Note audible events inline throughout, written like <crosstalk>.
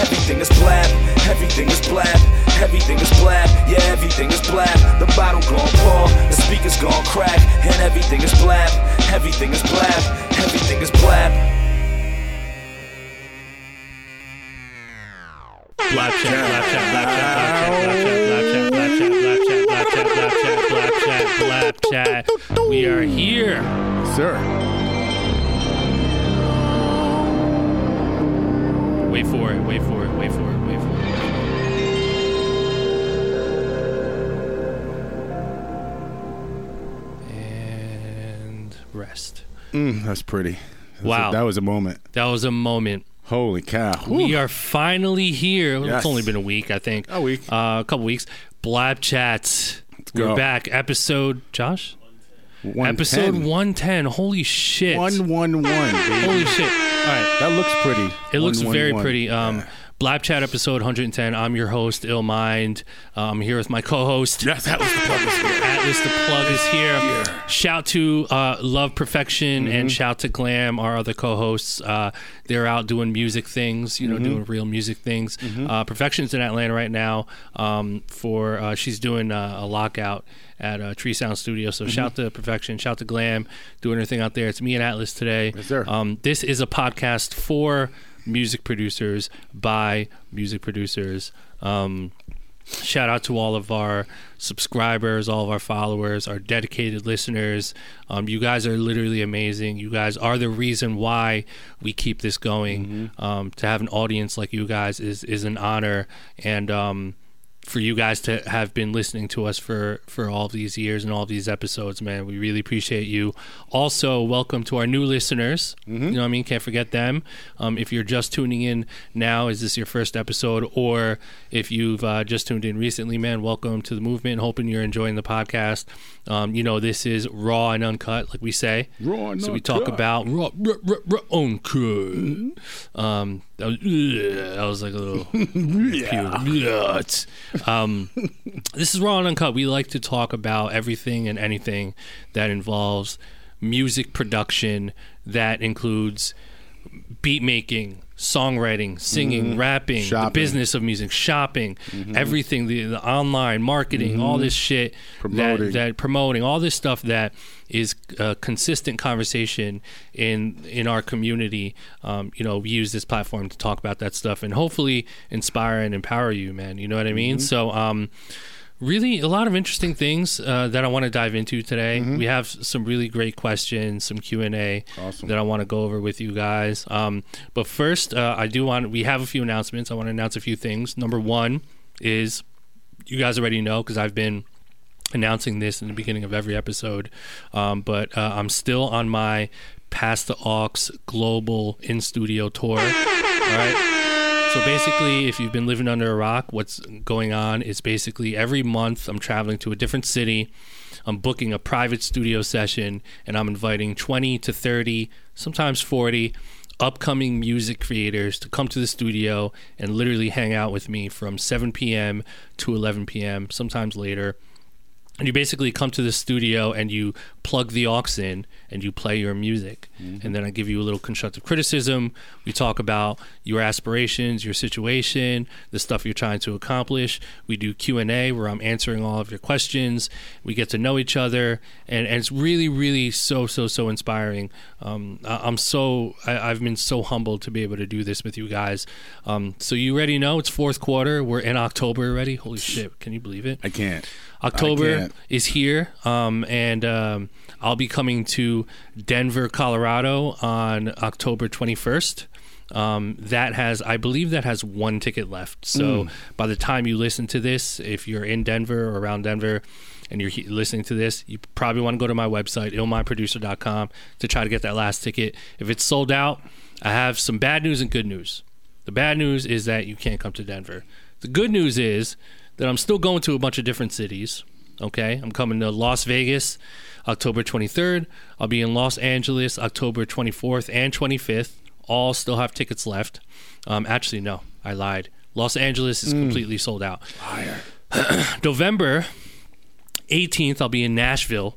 everything is blab, everything is blab, everything is blab, yeah, everything is blab. The bottle gon' pour, the speakers gon' crack, and everything is blab, everything is blab, everything is blab. Black chat, black chat, black chat, black chat, black chat, black chat, black chat, black chat, black chat, black chat, black chat. We are here. Sir. Wait for it, wait for it, wait for it, wait for it. And rest. Mm, that's pretty. That's Wow. A, that was a moment. That was a moment. Holy cow. We are finally here. Yes. It's only been a week, I think. A week. Uh, a couple weeks. Blap Chats. We're go. back. Episode, Josh? 110. Episode 110. Holy shit. 111. baby. Holy shit. All right. That looks pretty. It looks very 111. pretty. Um, Blap Chat episode 110. I'm your host, Ill Mind. Um, I'm here with my co-host. Yes, that was the plug. was here. Atlas the plug is here. Shout to uh, Love Perfection and shout to Glam, our other co-hosts. Uh, they're out doing music things, you know, doing real music things. Uh, Perfection's in Atlanta right now. Um, for uh, she's doing uh, a lockout at uh, Tree Sound Studio. So shout to Perfection, shout to Glam, doing her thing out there. It's me and Atlas today. Yes, sir. Um, this is a podcast for music producers by music producers. Um, shout out to all of our subscribers, all of our followers, our dedicated listeners. Um, you guys are literally amazing. You guys are the reason why we keep this going. Um, to have an audience like you guys is is an honor, and um, for you guys to have been listening to us for for all of these years and all of these episodes, man, we really appreciate you. Also, welcome to our new listeners. You know what I mean? Can't forget them. Um, if you're just tuning in now, is this your first episode, or if you've uh, just tuned in recently, man, welcome to the movement. Hoping you're enjoying the podcast. Um, you know, this is raw and uncut, like we say. Raw and so we talk about raw, raw, raw, raw uncut. Um, that was, that was like a little <laughs> pure. <laughs> Um, this is Raw and Uncut. We like to talk about everything and anything that involves music production, that includes beat making, songwriting, singing, rapping, the business of music, shopping, everything, the, the online marketing, all this shit, Promoting. that, that promoting, all this stuff that is a consistent conversation in in our community. Um, you know, we use this platform to talk about that stuff and hopefully inspire and empower you, man. You know what I mean? So, um, really, a lot of interesting things uh, that I want to dive into today. We have some really great questions, some Q and A Awesome. that I want to go over with you guys. Um, but first, uh, I do want we have a few announcements. I want to announce a few things. Number one is you guys already know because I've been announcing this in the beginning of every episode. Um, but uh, I'm still on my Pass the Aux global in studio tour. All right. So basically, uh. if you've been living under a rock, what's going on is basically every month I'm traveling to a different city. I'm booking a private studio session and I'm inviting 20 to 30, sometimes 40 upcoming music creators to come to the studio and literally hang out with me from 7 p.m. to 11 p.m., sometimes later. And you basically come to the studio and you plug the aux in and you play your music. And then I give you a little constructive criticism. We talk about your aspirations, your situation, the stuff you're trying to accomplish. We do Q&A where I'm answering all of your questions. We get to know each other and, and it's really, really so, so, so inspiring. Um, I, I'm so, I, I've been so humbled to be able to do this with you guys. Um, so you already know it's fourth quarter. We're in October already. Holy shit. Can you believe it? I can't. October can't. is here, um, and um, I'll be coming to Denver, Colorado on October 21st. Um, that has, I believe, that has one ticket left. So Mm. by the time you listen to this, if you're in Denver or around Denver, and you're he- listening to this, you probably want to go to my website, illmindproducer.com, to try to get that last ticket. If it's sold out, I have some bad news and good news. The bad news is that you can't come to Denver. The good news is that I'm still going to a bunch of different cities. Okay, I'm coming to Las Vegas October 23rd. I'll be in Los Angeles October 24th and 25th. All still have tickets left. Um, actually, no, I lied. Los Angeles is completely sold out. Liar. <clears throat> November 18th, I'll be in Nashville.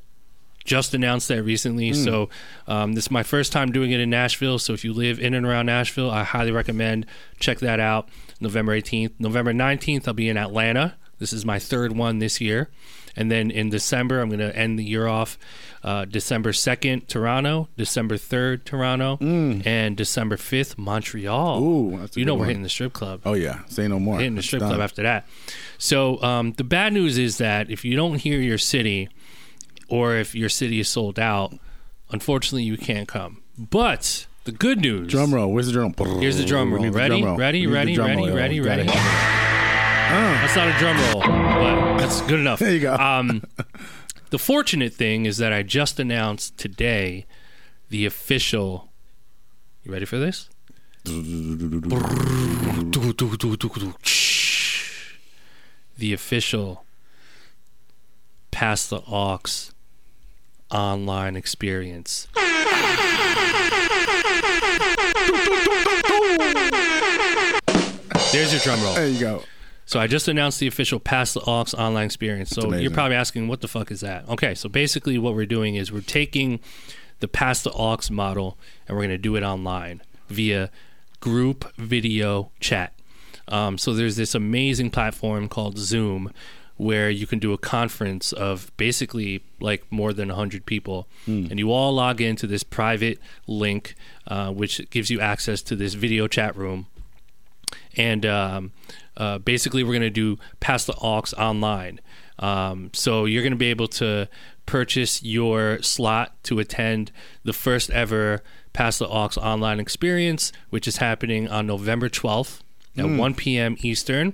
Just announced that recently. So, um, this is my first time doing it in Nashville. So, if you live in and around Nashville, I highly recommend check that out. November 18th. November 19th, I'll be in Atlanta. This is my third one this year. And then in December, I'm going to end the year off uh, December 2nd, Toronto, December 3rd, Toronto, and December 5th, Montreal. Ooh, you know, we're one. hitting the strip club Oh yeah, say no more. hitting the strip club after that. So um, the bad news is that if you don't hear your city, or if your city is sold out, unfortunately you can't come. But the good news, Drum roll. Where's the drum? here's the drum roll. Ready, drum roll. ready, ready, ready, roll, ready, ready. That's not a drum roll, but that's good enough. There you go. <laughs> Um, the fortunate thing is that I just announced today the official. You ready for this? The official Pass the Aux online experience. There's your drum roll. There you go. So I just announced the official Pass the Aux online experience. So you're probably asking, what the fuck is that? Okay, so basically what we're doing is we're taking the Pass the Aux model and we're going to do it online via group video chat. Um, so there's this amazing platform called Zoom where you can do a conference of basically like more than 100 people and you all log into this private link uh, which gives you access to this video chat room and um, uh, basically we're going to do pass the aux online. Um, so you're going to be able to purchase your slot to attend the first ever pass the aux online experience which is happening on november 12th at 1 p.m eastern.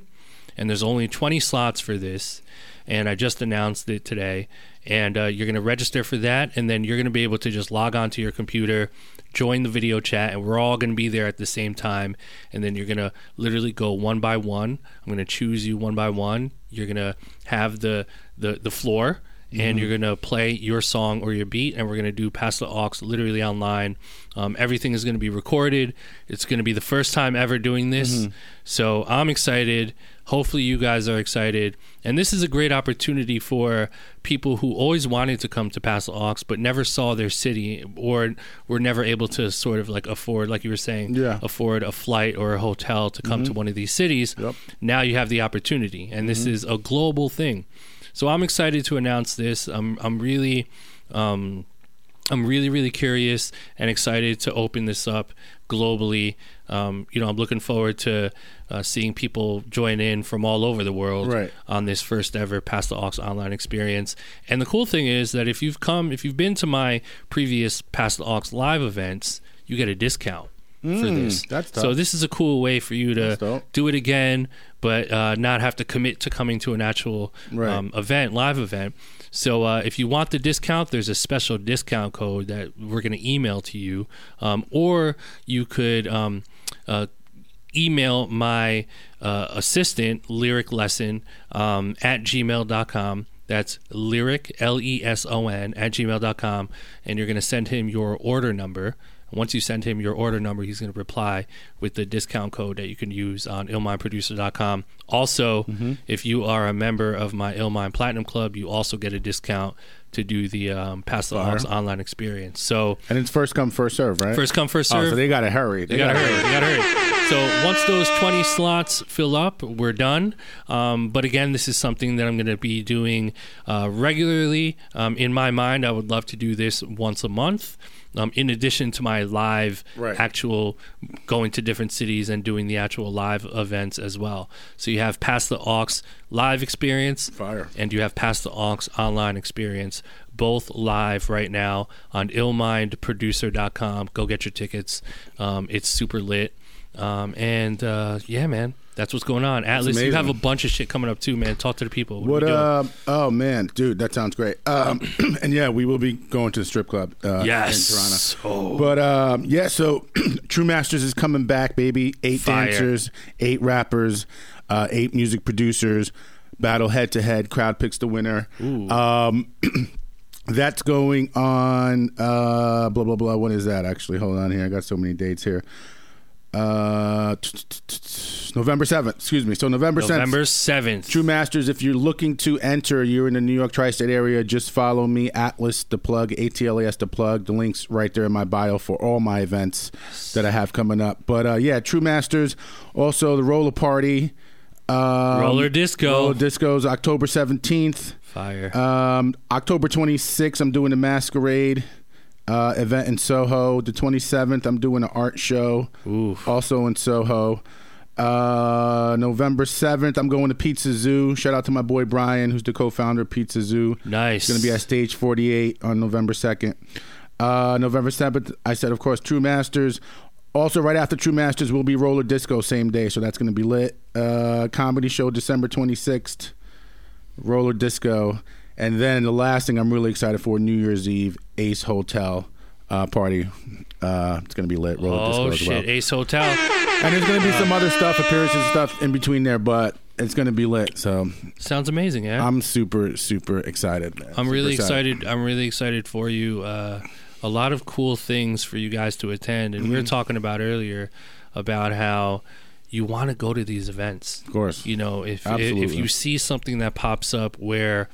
And there's only 20 slots for this. And i just announced it today. And uh, you're going to register for that. And then you're going to be able to just log on to your computer join the video chat and we're all going to be there at the same time and then you're going to literally go one by one. I'm going to choose you one by one. You're going to have the the, the floor and you're going to play your song or your beat and we're going to do pass the aux literally online. Um, everything is going to be recorded. It's going to be the first time ever doing this. So i'm excited hopefully you guys are excited and this is a great opportunity for people who always wanted to come to the aux but never saw their city or were never able to sort of like afford like you were saying Yeah. afford a flight or a hotel to come to one of these cities Yep. now you have the opportunity and this is a global thing so i'm excited to announce this i'm, I'm really um, I'm really, really curious and excited to open this up globally. Um, you know, I'm looking forward to uh, seeing people join in from all over the world Right. on this first ever Pass the Aux online experience. And the cool thing is that if you've come, if you've been to my previous Pass the Aux live events, you get a discount for this. Mm, that's so this is a cool way for you to do it again, but uh, not have to commit to coming to an actual Right. um, event, live event. So uh, if you want the discount, there's a special discount code that we're going to email to you, um, or you could um, uh, email my uh, assistant, Lyric Lesson, um, at gmail.com. That's lyric, L E S O N, at gmail.com. And you're going to send him your order number. Once you send him your order number, he's going to reply with the discount code that you can use on illmindproducer.com. Also, if you are a member of my Illmind Platinum Club, you also get a discount to do the um, Pass the Fire. Online experience. So, And it's first come, first serve, right? first come, first serve. Oh, so they gotta hurry. They, You gotta hurry. they gotta hurry. So once those 20 slots fill up, we're done. Um, but again, this is something that I'm going to be doing uh, regularly. Um, in my mind, I would love to do this once a month. Um, in addition to my live, Right. actual going to different cities and doing the actual live events as well. So you have Pass the Aux live experience, Fire. and you have Pass the Aux online experience, both live right now on illmindproducer.com. Go get your tickets. Um, it's super lit. Um, and uh, yeah, man, that's what's going on. Atlas, you have a bunch of shit coming up too, man. Talk to the people. What? doing? Uh, oh man, dude, that sounds great. Um, <clears throat> and yeah, we will be going to the strip club. Uh, yes. in Toronto. Oh. But um, yeah, so <clears throat> True Masters is coming back, baby. Eight Fire. dancers, eight rappers, uh, eight music producers. Battle head to head. Crowd picks the winner. Um, <clears throat> that's going on. Uh, blah blah blah. What is that? Actually, hold on here. I got so many dates here. Uh, November seventh. Excuse me. So November seventh. November seventh. True Masters, if you're looking to enter, you're in the New York tri-state area, just follow me, Atlas the plug, A-T-L-A-S the plug. The link's right there in my bio for all my events that I have coming up. But uh, yeah, True Masters, also the Roller Party. Um, Roller Disco. Roller Disco's October 17th. Fire. Um, October 26th, I'm doing the Masquerade uh, event in Soho. The 27th, I'm doing an art show, Oof. also in Soho. Uh, November 7th, I'm going to Pizza Zoo. Shout out to my boy Brian, who's the co-founder of Pizza Zoo. nice. It's going to be at Stage 48 on November 2nd. Uh, November 7th, I said, of course, True Masters. Also, right after True Masters will be Roller Disco same day, so that's going to be lit. Uh, comedy show December 26th, Roller Disco. And then the last thing I'm really excited for New Year's Eve, Ace Hotel uh, party. Uh, it's going to be lit. Roller oh as shit, well. Ace Hotel. And there's going to be some other stuff, appearances stuff in between there, but it's going to be lit. So Sounds amazing, yeah. I'm super, super excited. Man. I'm Super really excited. I'm really excited for you. Uh, a lot of cool things for you guys to attend, and we Mm-hmm. were talking about earlier about how you want to go to these events. Of course. You know, if if you see something that pops up where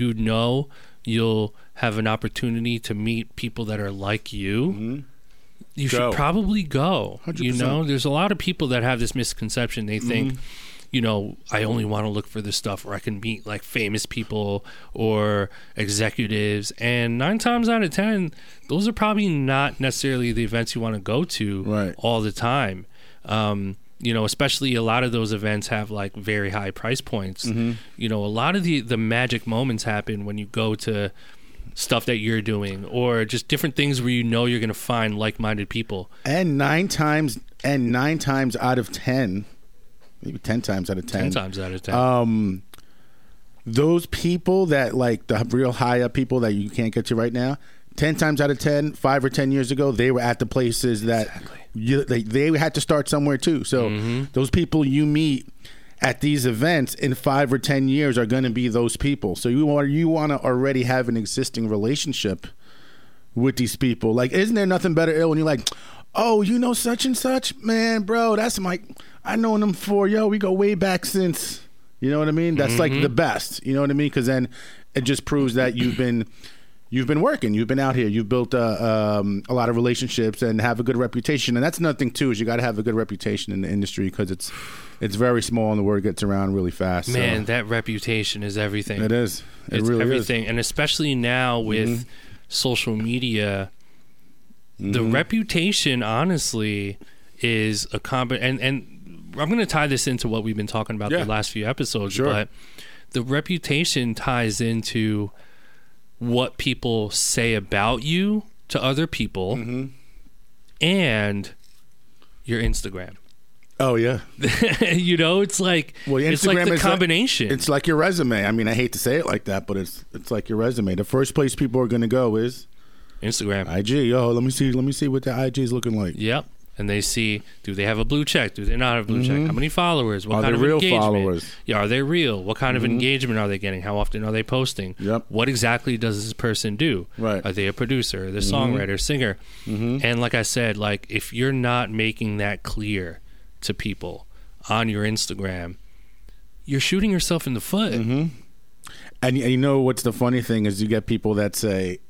you know you'll have an opportunity to meet people that are like you. You Mm-hmm. Go. should probably go. You 100%. know, there's a lot of people that have this misconception. They think, Mm-hmm. you know, I only want to look for this stuff where I can meet like famous people or executives. And nine times out of ten, those are probably not necessarily the events you want to go to Right. all the time. Um, you know, especially a lot of those events have like very high price points. Mm-hmm. You know, a lot of the the magic moments happen when you go to stuff that you're doing or just different things where you know you're going to find like-minded people. And nine times, and nine times out of ten, maybe ten times out of 10 ten, times out of 10. um, those people that like the real high up people that you can't get to right now. Ten times out of ten, five or ten years ago, they were at the places that you, they they had to start somewhere too. So Mm-hmm. those people you meet at these events in five or ten years are going to be those people. So you want you want to already have an existing relationship with these people. Like, isn't there nothing better ill when you're like, oh, you know such and such, man, bro, that's my, I known them for yo, we go way back since. You know what I mean? That's like the best. You know what I mean? Because then it just proves that you've been. You've been working. You've been out here. You've built uh, um, a lot of relationships and have a good reputation. And that's another thing too is you got to have a good reputation in the industry because it's it's very small and the word gets around really fast. so- Man, that reputation is everything. it is. It it's really everything, and especially now with Mm-hmm. social media, the reputation honestly is a comp and and I'm going to tie this into what we've been talking about Yeah. the last few episodes, Sure. but the reputation ties into what people say about you to other people Mm-hmm. and your Instagram. Oh yeah. <laughs> you know, it's like Well, it's like Instagram the is like- combination. It's like your resume. I mean, I hate to say it like that, but it's it's like your resume. The first place people are going to go is Instagram. IG. Oh, let me see. Let me see what the IG is looking like. Yep. And they see, do they have a blue check? Do they not have a blue check? How many followers? What Mm-hmm. Are kind they of real engagement? followers? Mm-hmm. Yeah, are they real? What kind of engagement are they getting? How often are they posting? Yep. What exactly does this person do? Right. Are they a producer? Are they a songwriter, singer? Mm-hmm. And like I said, like if you're not making that clear to people on your Instagram, you're shooting yourself in the foot. Mm-hmm. And, and you know what's the funny thing is you get people that say,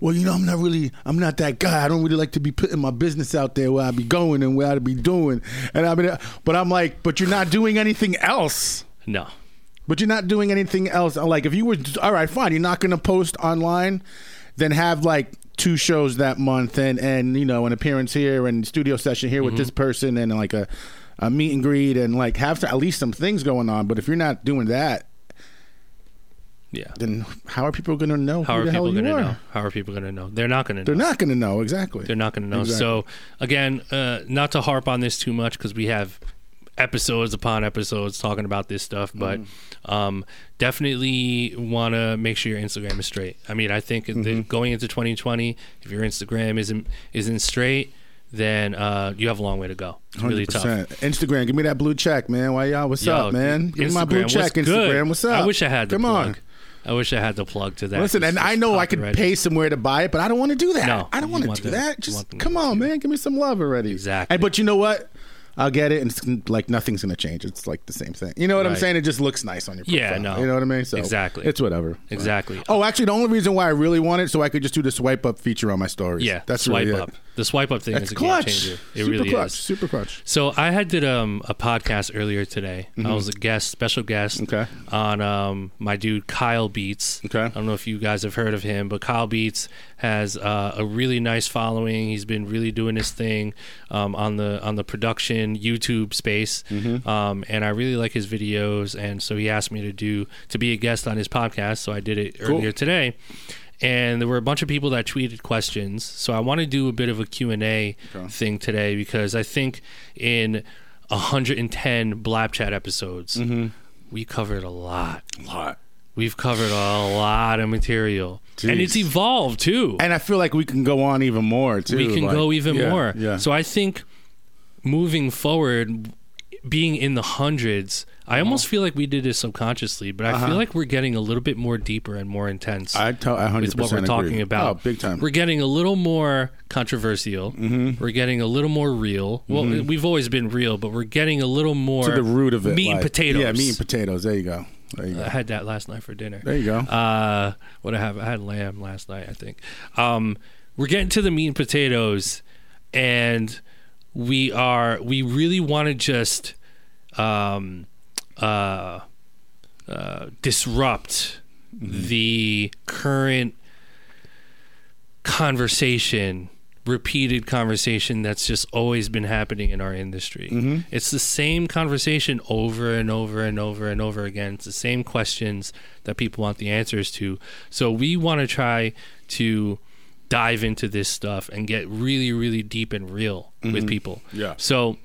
"Well, you know, I'm not really, I'm not that guy. I don't really like to be putting my business out there where I be going and where I be doing." And I mean, but I'm like, but you're not doing anything else. No. But you're not doing anything else. Like if you were, all right, fine. You're not going to post online, then have like two shows that month and and you know an appearance here and studio session here with mm-hmm. this person and like a a meet and greet and like have to, at least some things going on. But if you're not doing that, Yeah. then how are people going to know How are people going to know? How are people going to know? They're not going to know. They're not going to know exactly. They're not going to know. Exactly. So again, uh, not to harp on this too much because we have episodes upon episodes talking about this stuff, but Mm-hmm. um, definitely want to make sure your Instagram is straight. I mean, I think Mm-hmm. that going into 2020, if your Instagram isn't isn't straight, then uh, you have a long way to go. It's really tough. 100%. Instagram, give me that blue check, man. Why y'all? What's Yo, up, man? Give me my blue Instagram, check, what's Instagram. good? What's up? I wish I had Come on. I wish I had the plug to that. Listen, and I know I could pay somewhere to buy it, but I don't want to do that. No, I don't want to do them- that. Just come on, man. Give me some love already. Exactly. Hey, but you know what? I'll get it, and it's like nothing's gonna change. It's like the same thing. You know what I'm saying? It just looks nice on your profile. Yeah, no. You know what I mean? So Exactly. It's whatever. Exactly. Oh, actually, the only reason why I really want it so I could just do the swipe up feature on my stories. Yeah, that's swipe really it. up. The swipe up thing That's is a clutch. game changer. It super really clutch. is. Super clutch. So I had did um, a podcast earlier today. I was a guest, special guest, Mm-hmm. Okay. on um, my dude Kyle Beats. Okay. I don't know if you guys have heard of him, but Kyle Beats has uh, a really nice following. He's been really doing his thing um, on the on the production YouTube space, Mm-hmm. um, and I really like his videos. And so he asked me to do to be a guest on his podcast. So I did it Cool. earlier today. And there were a bunch of people that tweeted questions. So I want to do a bit of a Q&A Okay. thing today because I think in 110 Blap Chat episodes, Mm-hmm. we covered a lot. A lot. We've covered a lot of material. And it's evolved too. And I feel like we can go on even more too. we can like- go even yeah, more. Yeah. So I think moving forward, being in the hundreds, I almost feel like we did this subconsciously, but I Uh-huh. feel like we're getting a little bit more deeper and more intense. I tell I hundred with what we're talking about. Oh, big time. We're getting a little more controversial. Mm-hmm. We're getting a little more real. Well, we've always been real, but we're getting a little more to the root of it. Meat and like- potatoes. Yeah, meat and potatoes. There you go. There you go. I had that last night for dinner. There you go. Uh, what I have? I had lamb last night, I think. Um, we're getting to the meat and potatoes, and we are. We really want to just um, uh, uh, disrupt the current conversation repeated conversation that's just always been happening in our industry. Mm-hmm. It's the same conversation over and over and over and over again. It's the same questions that people want the answers to. So we want to try to dive into this stuff and get really really deep and real with people. Mm-hmm. Yeah. So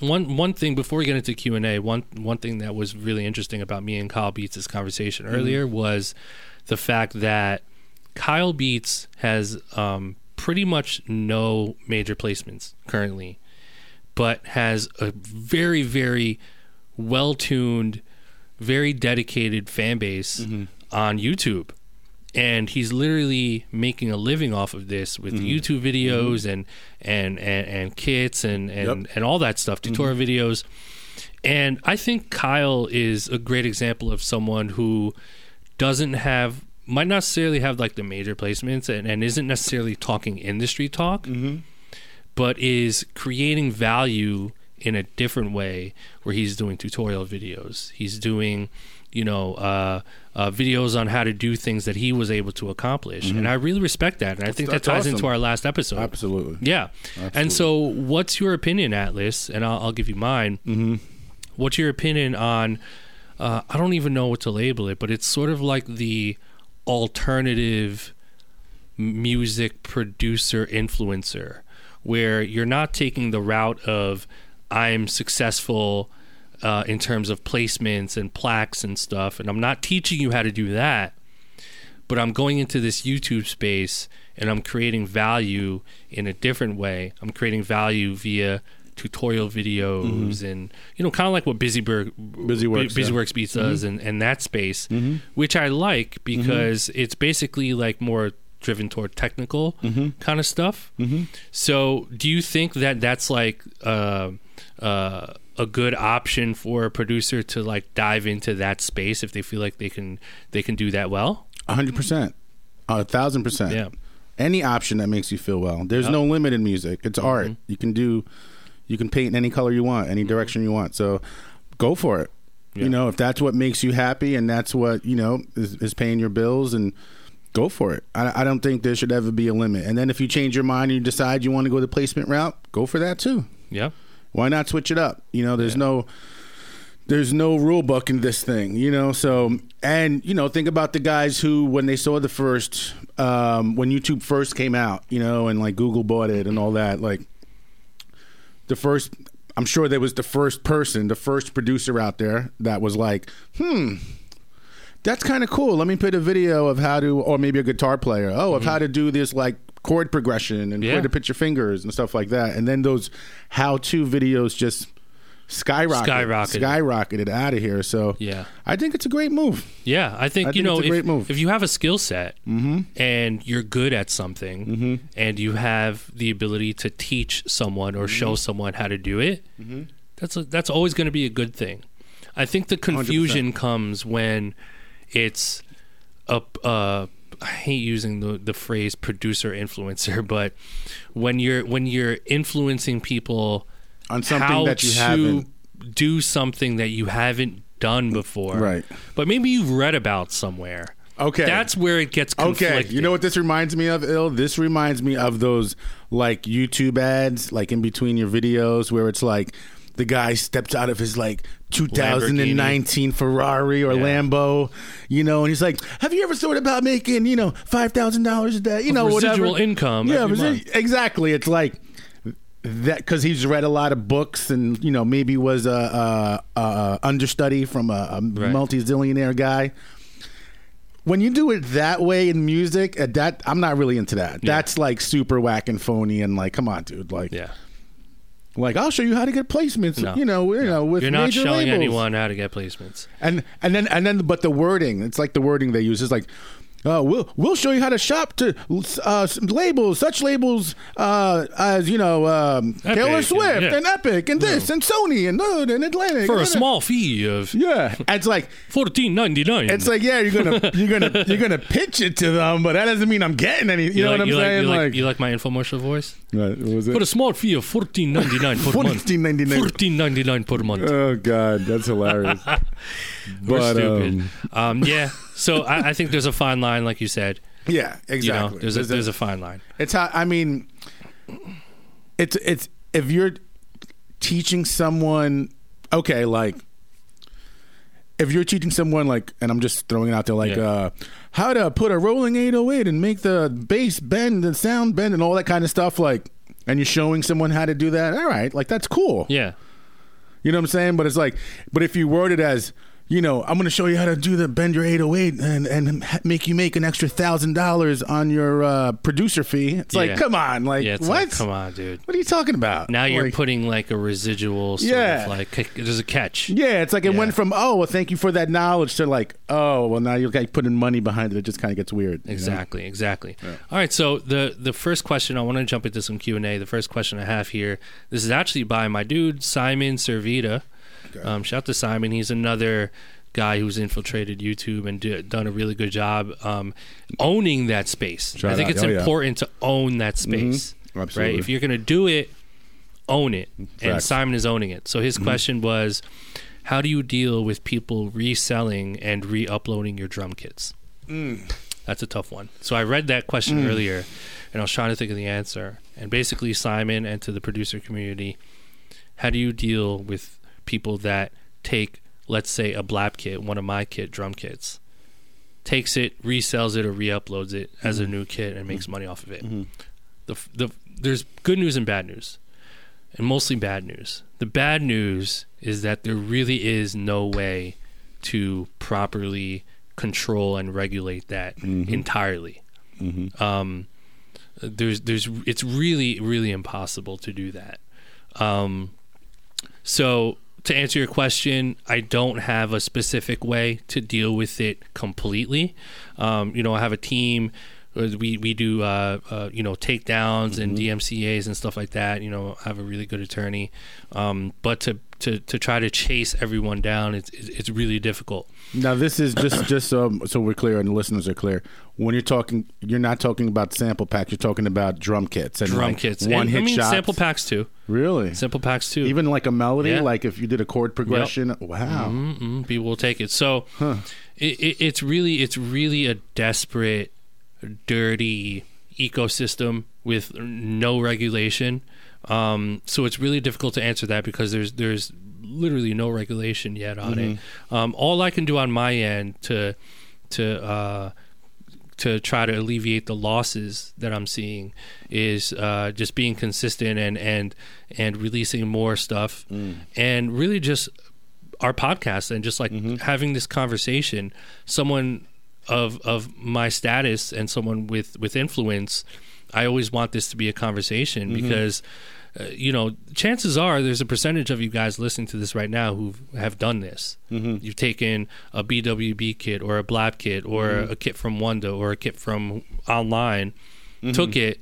one one thing before we get into Q and A, one one thing that was really interesting about me and Kyle Beats' conversation earlier was the fact that Kyle Beats has um, pretty much no major placements currently, but has a very very well tuned, very dedicated fan base on YouTube. And he's literally making a living off of this with mm-hmm. YouTube videos mm-hmm. and, and, and, and kits and, and, Yep. and all that stuff, mm-hmm. tutorial videos. And I think Kyle is a great example of someone who doesn't have, might not necessarily have like the major placements and, and isn't necessarily talking industry talk, but is creating value in a different way where he's doing tutorial videos. He's doing, you know, uh, uh, videos on how to do things that he was able to accomplish. And I really respect that. And I think that that's ties into our last episode. Absolutely. Yeah. And so, what's your opinion, Atlas? And I'll, I'll give you mine. Mm-hmm. What's your opinion on? Uh, I don't even know what to label it, but it's sort of like the alternative music producer influencer, where you're not taking the route of I'm successful uh, in terms of placements and plaques and stuff, and I'm not teaching you how to do that but I'm going into this YouTube space and I'm creating value in a different way. I'm creating value via tutorial videos mm-hmm. and you know kind of like what Busywork Busyworks, Busy yeah. Works Beats does and, and that space mm-hmm. which I like mm-hmm. because it's basically like more driven toward technical kind of stuff. So do you think that that's like uh, uh, a good option for a producer to like dive into that space if they feel like they can they can do that well? A hundred percent. A thousand percent. Yeah. Any option that makes you feel well. There's no limit in music. It's Mm-hmm. art. You can do you can paint in any color you want, any direction you want. So go for it. Yeah. You know, if that's what makes you happy and that's what, you know, is, is paying your bills and go for it. I, I don't think there should ever be a limit. And then if you change your mind and you decide you want to go the placement route, go for that too. Yeah. Why not switch it up? You know, there's no there's no rule book in this thing, you know. So And you know, think about the guys who, when they saw the first, um, when YouTube first came out, you know, and like Google bought it and all that, like the first. I'm sure there was the first person, the first producer out there that was like, "Hmm, that's kind of cool. Let me put a video of how to, or maybe a guitar player, oh, of how to do this like chord progression and Yeah. where to put your fingers and stuff like that." And then those how-to videos just skyrocketed, Skyrocketed. skyrocketed out of here. So Yeah. I think it's a great move. Yeah, I think I you think know it's a if, if you have a skill set Mm-hmm. and you're good at something and you have the ability to teach someone or show Mm-hmm. someone how to do it, that's a, that's always going to be a good thing. I think the confusion comes when it's a uh, I hate using the the phrase producer influencer, <laughs> but when you're when you're influencing people On something that you to haven't. do something that you haven't done before, Right. But maybe you've read about somewhere. Okay. That's where it gets Okay, you know what this reminds me of, Il? This reminds me of those like YouTube ads, like in between your videos, where it's like the guy steps out of his like 2019 Ferrari or Yeah. Lambo, you know, and he's like, "Have you ever thought about making, you know, five thousand dollars a day, you know, residual whatever income Yeah, every resi- month. exactly. It's like that because he's read a lot of books and you know maybe was a, a, a understudy from a, a Right. multi-zillionaire guy when you do it that way in music, uh, that I'm not really into that. That's like super whack and phony and like, come on, dude. Like, Yeah. Like I'll show you how to get placements. No. You know, you know, with You're not major showing labels. anyone how to get placements. And and then and then, but the wording, it's like the wording they use is like. Uh, we'll we'll show you how to shop to uh, labels, such labels uh, as you know um, Taylor and- Swift yeah. and Epic and this and Sony and uh, and Atlantic For a and- small fee of yeah. It's like fourteen ninety nine. It's like, yeah, you're gonna you're gonna <laughs> you're gonna pitch it to them, but that doesn't mean I'm getting any. You, know like, what I'm you saying? you like, like, you like my infomercial voice? what was it? For a small fee of fourteen ninety nine per month. $14.99. <laughs> Fourteen ninety nine per month. oh God, that's hilarious. <laughs> We're but, stupid. um, Um, yeah. So I, I think there's a fine line, like you said. <laughs> yeah, You exactly. know, there's a, there's a fine line. It's how I mean, it's it's if you're teaching someone, okay, like if you're teaching someone like, and I'm just throwing it out there, like Yeah. uh, how to put a rolling 808 and make the bass bend, the sound bend, and all that kind of stuff, like, and you're showing someone how to do that. All right, like that's cool. Yeah. You know what I'm saying? But it's like, but if you word it as, you know, I'm going to show you how to do the bend your 808 and and make you make an extra thousand dollars on your uh, producer fee. It's Yeah. like, come on, like Yeah. What? like, come on, dude. What are you talking about? Now you're Like, putting like a residual sort Yeah. of like there's a catch. Yeah, it's like it Yeah. went from oh well, thank you for that knowledge to like oh well, now you're like putting money behind it. It just kind of gets weird. you know? Exactly, exactly. All right, so the the first question I want to jump into some Q and A. The first question I have here, this is actually by my dude Simon Servida. Um, shout out to Simon. He's another guy who's infiltrated YouTube and do, done a really good job um, owning that space. I think it's Oh, yeah. important to own that space, right? Absolutely. If you're going to do it, own it, and Simon is owning it. So his question was, how do you deal with people reselling and re-uploading your drum kits? That's a tough one. So I read that question Mm. earlier, and I was trying to think of the answer. And basically, Simon and to the producer community, how do you deal with people that take, let's say, a blap kit, one of my kit drum kits, takes it, resells it, or re-uploads it as Mm-hmm. a new kit and makes money off of it? The f- the there's good news and bad news, and mostly bad news. The bad news is that there really is no way to properly control and regulate that entirely. Um, there's there's it's really really impossible to do that. Um, so to answer your question, I don't have a specific way to deal with it completely. Um, you know, I have a team. uh, We we do uh, uh, you know takedowns and DMCA's and stuff like that. You know, I have a really good attorney. Um, but to, to to try to chase everyone down, it's it's really difficult. Now this is just just so so we're clear and the listeners are clear. When you're talking, you're not talking about sample packs. You're talking about drum kits and Drum like kits, one and, hit I mean shots. sample packs too. Really? Simple packs too. Even like a melody, Yeah. like if you did a chord progression. Wow. mm people will take it. So it, it, it's really it's really a desperate, dirty ecosystem with no regulation. Um, so it's really difficult to answer that because there's there's literally no regulation yet on it. Um, all I can do on my end to to uh, to try to alleviate the losses that I'm seeing is uh, just being consistent and and and releasing more stuff and really just our podcast and just like having this conversation. Someone of of my status and someone with with influence I always want this to be a conversation because uh, you know chances are there's a percentage of you guys listening to this right now who have done this. Mm-hmm. You've taken a BWB kit or a Blap kit or mm-hmm. a kit from Wanda or a kit from online mm-hmm. took it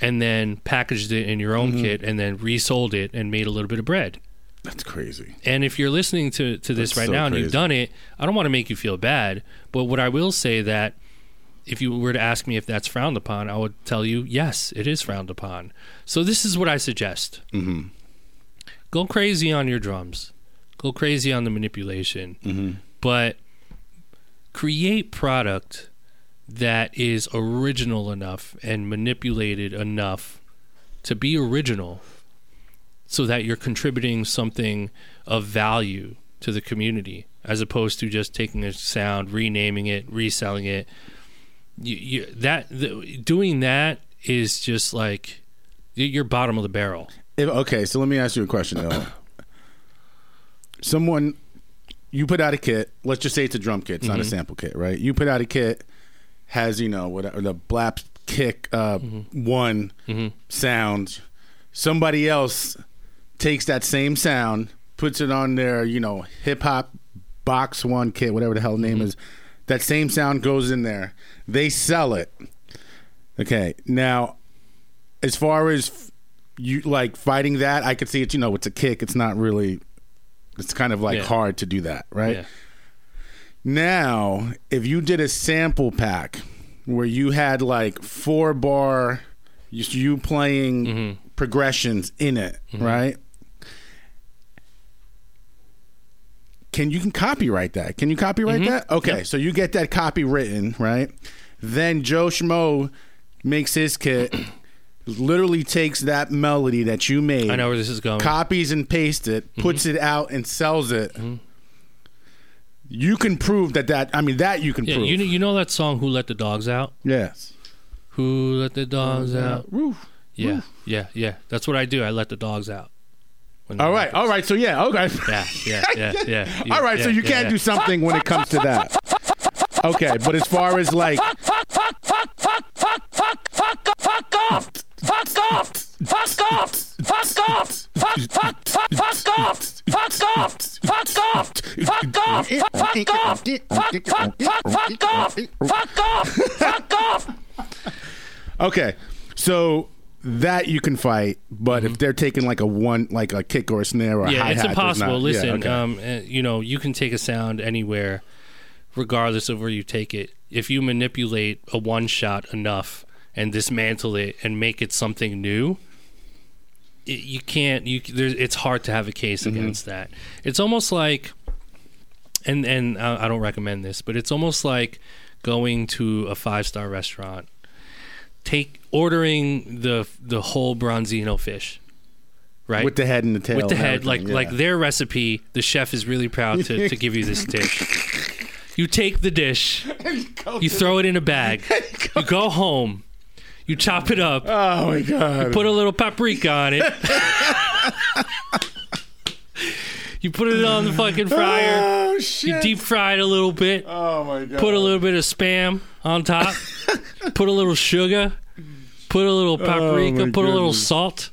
and then packaged it in your own kit and then resold it and made a little bit of bread. That's crazy. and if you're listening to, to this That's right so now and you've done it, I don't want to make you feel bad. But what I will say that if you were to ask me if that's frowned upon, I would tell you yes, it is frowned upon. So this is what I suggest: Mm-hmm. go crazy on your drums, go crazy on the manipulation, Mm-hmm. but create product that is original enough and manipulated enough to be original so that you're contributing something of value to the community as opposed to just taking a sound renaming it reselling it you, you, that the, doing that is just like you're bottom of the barrel If, okay, so let me ask you a question though. <clears throat> Someone, you put out a kit. Let's just say it's a drum kit. It's not a mm-hmm. sample kit, right? You put out a kit, has you know whatever the blap kick uh, one mm-hmm. sound. Somebody else takes that same sound, puts it on their you know hip hop box one kit, whatever the hell the name is. That same sound goes in there. They sell it. Okay, now as far as you like fighting that, I could see it. You know, it's a kick. It's not really. It's kind of like Yeah. hard to do that, right? yeah Now, if you did a sample pack where you had like four bar, you, you playing Mm-hmm. progressions in it, right? Can you can copyright that? Can you copyright Mm-hmm. that? Okay, so you get that copy written, right? Then Joe Schmo makes his kit, <clears throat> literally takes that melody that you made, i know where this is going copies and pastes it, puts it out and sells it. You can prove that that I mean that you can yeah prove. you, know- you know that song who let the dogs out yes. who let the dogs out Roof. yeah yeah yeah that's what i do i let the dogs out All that right, all right. So yeah, okay. Yeah, yeah, yeah, <laughs> yeah. yeah all right, so you yeah, can't yeah. do something when it comes to that. Okay, but as far as like Okay, so that you can fight, but if they're taking like a one, like a kick or a snare or a Mm-hmm. Yeah, it's impossible. not- Listen, yeah, okay. um, uh, you know, you can take a sound anywhere, regardless of where you take it. If you manipulate a one shot enough and dismantle it and make it something new, it, you can't. You there's, it's hard to have a case Mm-hmm. against that. It's almost like, and and I I don't recommend this, but it's almost like going to a five star restaurant, take ordering the the whole bronzino fish, right? with the head and the tail, with the head, like everything, like their recipe. The chef is really proud to, to give you this <laughs> dish. You take the dish, <laughs> you throw it in a bag, you go home, you chop it up, Oh my god! You put a little paprika on it. <laughs> you put it on the fucking oh, fryer. Oh shit! You deep fry it a little bit. oh my god! Put a little bit of spam on top. put a little sugar. Put a little paprika. Oh, my put a little salt.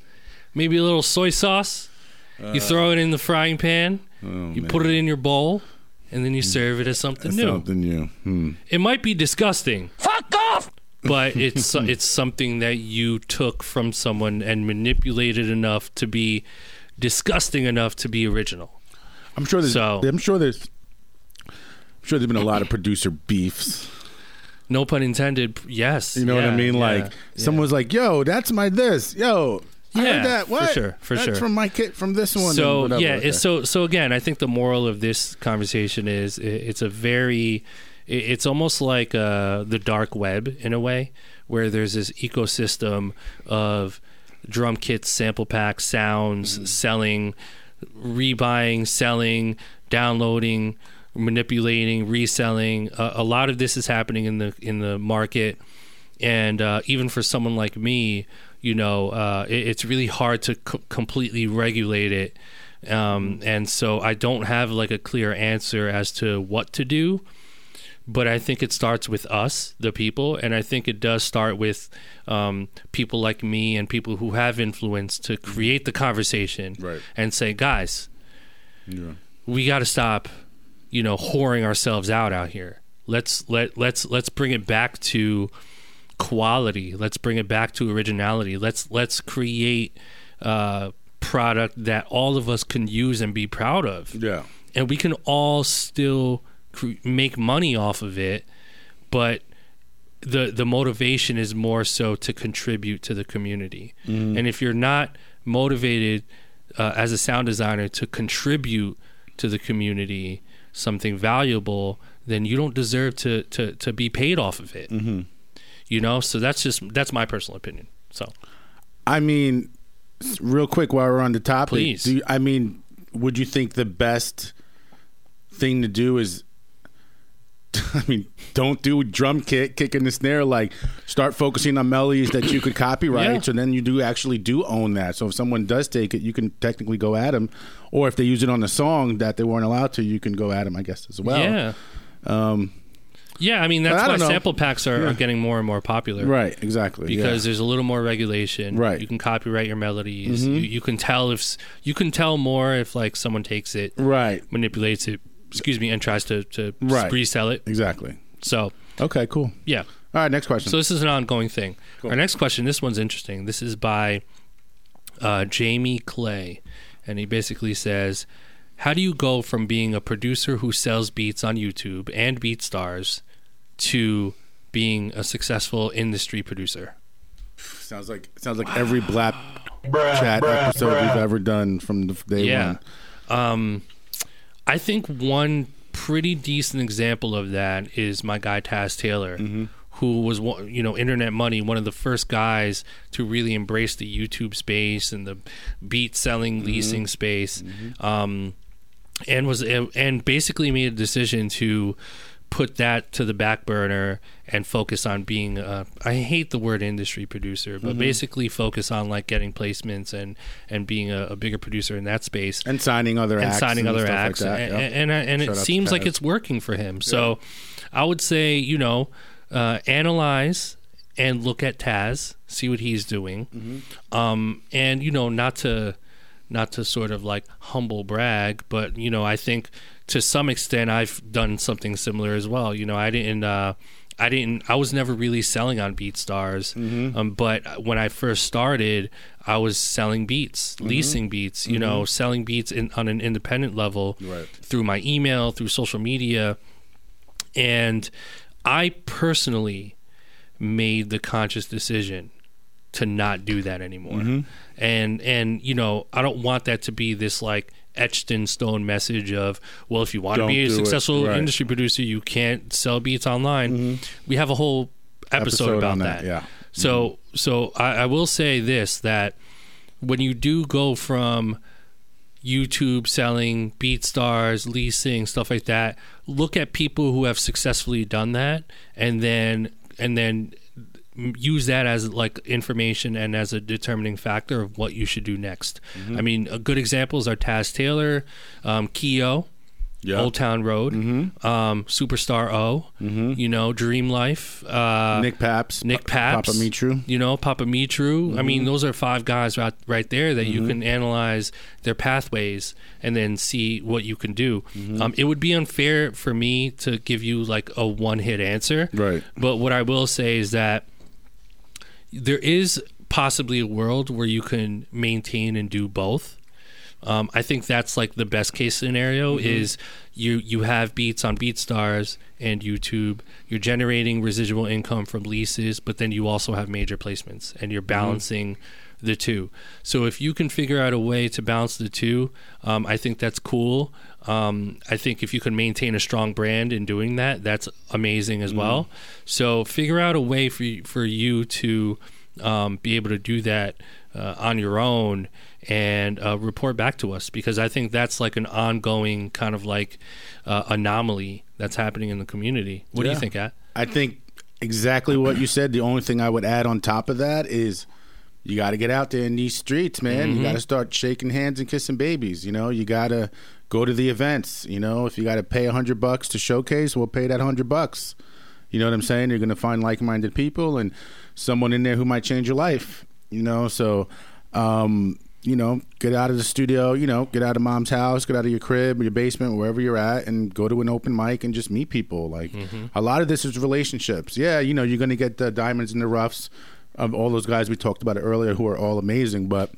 Maybe a little soy sauce. you throw it in the frying pan. Oh, You man. put it in your bowl, and then you serve it as something new. something new. Hmm. It might be disgusting. Fuck off! But <laughs> it's it's something that you took from someone and manipulated enough to be disgusting enough to be original. I'm sure there's. So- I'm sure there's. I'm sure there's been a lot of producer beefs. No pun intended. Yes. You know what I mean? yeah, like yeah. someone's like, "Yo, that's my this." Yo, I Yeah, heard that. for sure, for that's sure. from my kit from this one. so yeah Okay. so so again i think the moral of this conversation is i- it's a very i- it's almost like uh, the dark web in a way where there's this ecosystem of drum kits sample packs sounds Mm-hmm. selling rebuying, selling, downloading, manipulating, reselling. Uh, a lot of this is happening in the in the market, and uh, even for someone like me, you know, uh, it, it's really hard to c- completely regulate it. Um, and so I don't have like a clear answer as to what to do but I think it starts with us, the people, and I think it does start with um, people like me and people who have influence to create the conversation Right. and say, guys, Yeah. we got to stop, you know, whoring ourselves out out here. Let's let let's let's bring it back to quality. Let's bring it back to originality. Let's let's create uh, product that all of us can use and be proud of Yeah. and we can all still cre- make money off of it, but the the motivation is more so to contribute to the community. And if you're not motivated uh, as a sound designer to contribute to the community something valuable, then you don't deserve to to to be paid off of it. Mm-hmm. You know, so that's just that's my personal opinion. So I mean, real quick while we're on the topic, Please. do you, I mean, would you think the best thing to do is? <laughs> I mean, don't do drum kick, kicking the snare. Like, start focusing on melodies that you could copyright. Yeah. So then you do actually do own that. So if someone does take it, you can technically go at them. Or if they use it on the song that they weren't allowed to, you can go at them, I guess, as well. yeah. Um, Yeah, I mean that's I why know. sample packs are, Yeah. are getting more and more popular. right. Exactly. because yeah. there's a little more regulation. Right. You can copyright your melodies. Mhm. You, you can tell if you can tell more if like someone takes it, right. manipulates it, excuse me, and tries to to Right. resell it. Exactly. So Okay. Cool. yeah. All right. Next question. So this is an ongoing thing. Cool. Our next question. This one's interesting. This is by uh, Jamie Clay, and he basically says, "How do you go from being a producer who sells beats on YouTube and BeatStars to being a successful industry producer?" Sounds like sounds like every Blap Chat episode we've ever done from the day Yeah. one. Um, I think one pretty decent example of that is my guy Taz Taylor, mm-hmm. who was you know Internet Money, one of the first guys to really embrace the YouTube space and the beat selling mm-hmm. leasing space, mm-hmm. um, and was and basically made a decision to put that to the back burner and focus on being a, I hate the word industry producer, but basically focus on like getting placements and and being a, a bigger producer in that space And signing other and acts signing other stuff like acts, and Yep. and, and, and it seems like it's working for him. So, I would say you know, uh, analyze and look at Taz, see what he's doing, Mm-hmm. um, and you know, not to not to sort of like humble brag, but you know, I think to some extent I've done something similar as well. You know, I didn't. Uh, I didn't. I was never really selling on BeatStars, Mm-hmm. um, but when I first started, I was selling beats, Mm-hmm. leasing beats. You know, selling beats in, on an independent level Right. through my email, through social media, and I personally made the conscious decision to not do that anymore. Mm-hmm. And and you know, I don't want that to be this like etched in stone message of well if you want Don't to be a successful Right. industry producer you can't sell beats online we have a whole episode, about on that, Yeah. so so I, I will say this that when you do go from YouTube selling BeatStars, leasing stuff like that, look at people who have successfully done that, and then and then use that as like information and as a determining factor of what you should do next. I mean, good examples are Taz Taylor, um, Keo, Yeah. Old Town Road, um, Superstar O, you know, Dream Life, uh, Nick Papz. Nick Pa- Paps, Papamitrou. you know, Papamitrou. I mean, those are five guys right, right there that you can analyze their pathways and then see what you can do. Um, it would be unfair for me to give you like a one hit answer. Right. But what I will say is that there is possibly a world where you can maintain and do both. Um, I think that's like the best case scenario is you you have beats on BeatStars and YouTube. You're generating residual income from leases, but then you also have major placements, and you're balancing the two. So if you can figure out a way to balance the two, um, I think that's cool. Um, I think if you can maintain a strong brand in doing that, that's amazing as well. So figure out a way for you, for you to um, be able to do that uh, on your own and uh, report back to us because I think that's like an ongoing kind of like uh, anomaly that's happening in the community. What do you think, At? I think exactly what you said. The only thing I would add on top of that is you got to get out there in these streets, man. You got to start shaking hands and kissing babies. You know, you got to go to the events. You know, if you got to pay a hundred bucks to showcase, we'll pay that hundred bucks. You know what I'm saying? You're going to find like-minded people and someone in there who might change your life. You know, so um, you know, get out of the studio. You know, get out of mom's house, get out of your crib or your basement, wherever you're at, and go to an open mic and just meet people. Like a lot of this is relationships. Yeah, you know, you're going to get the diamonds in the roughs of all those guys we talked about earlier who are all amazing, but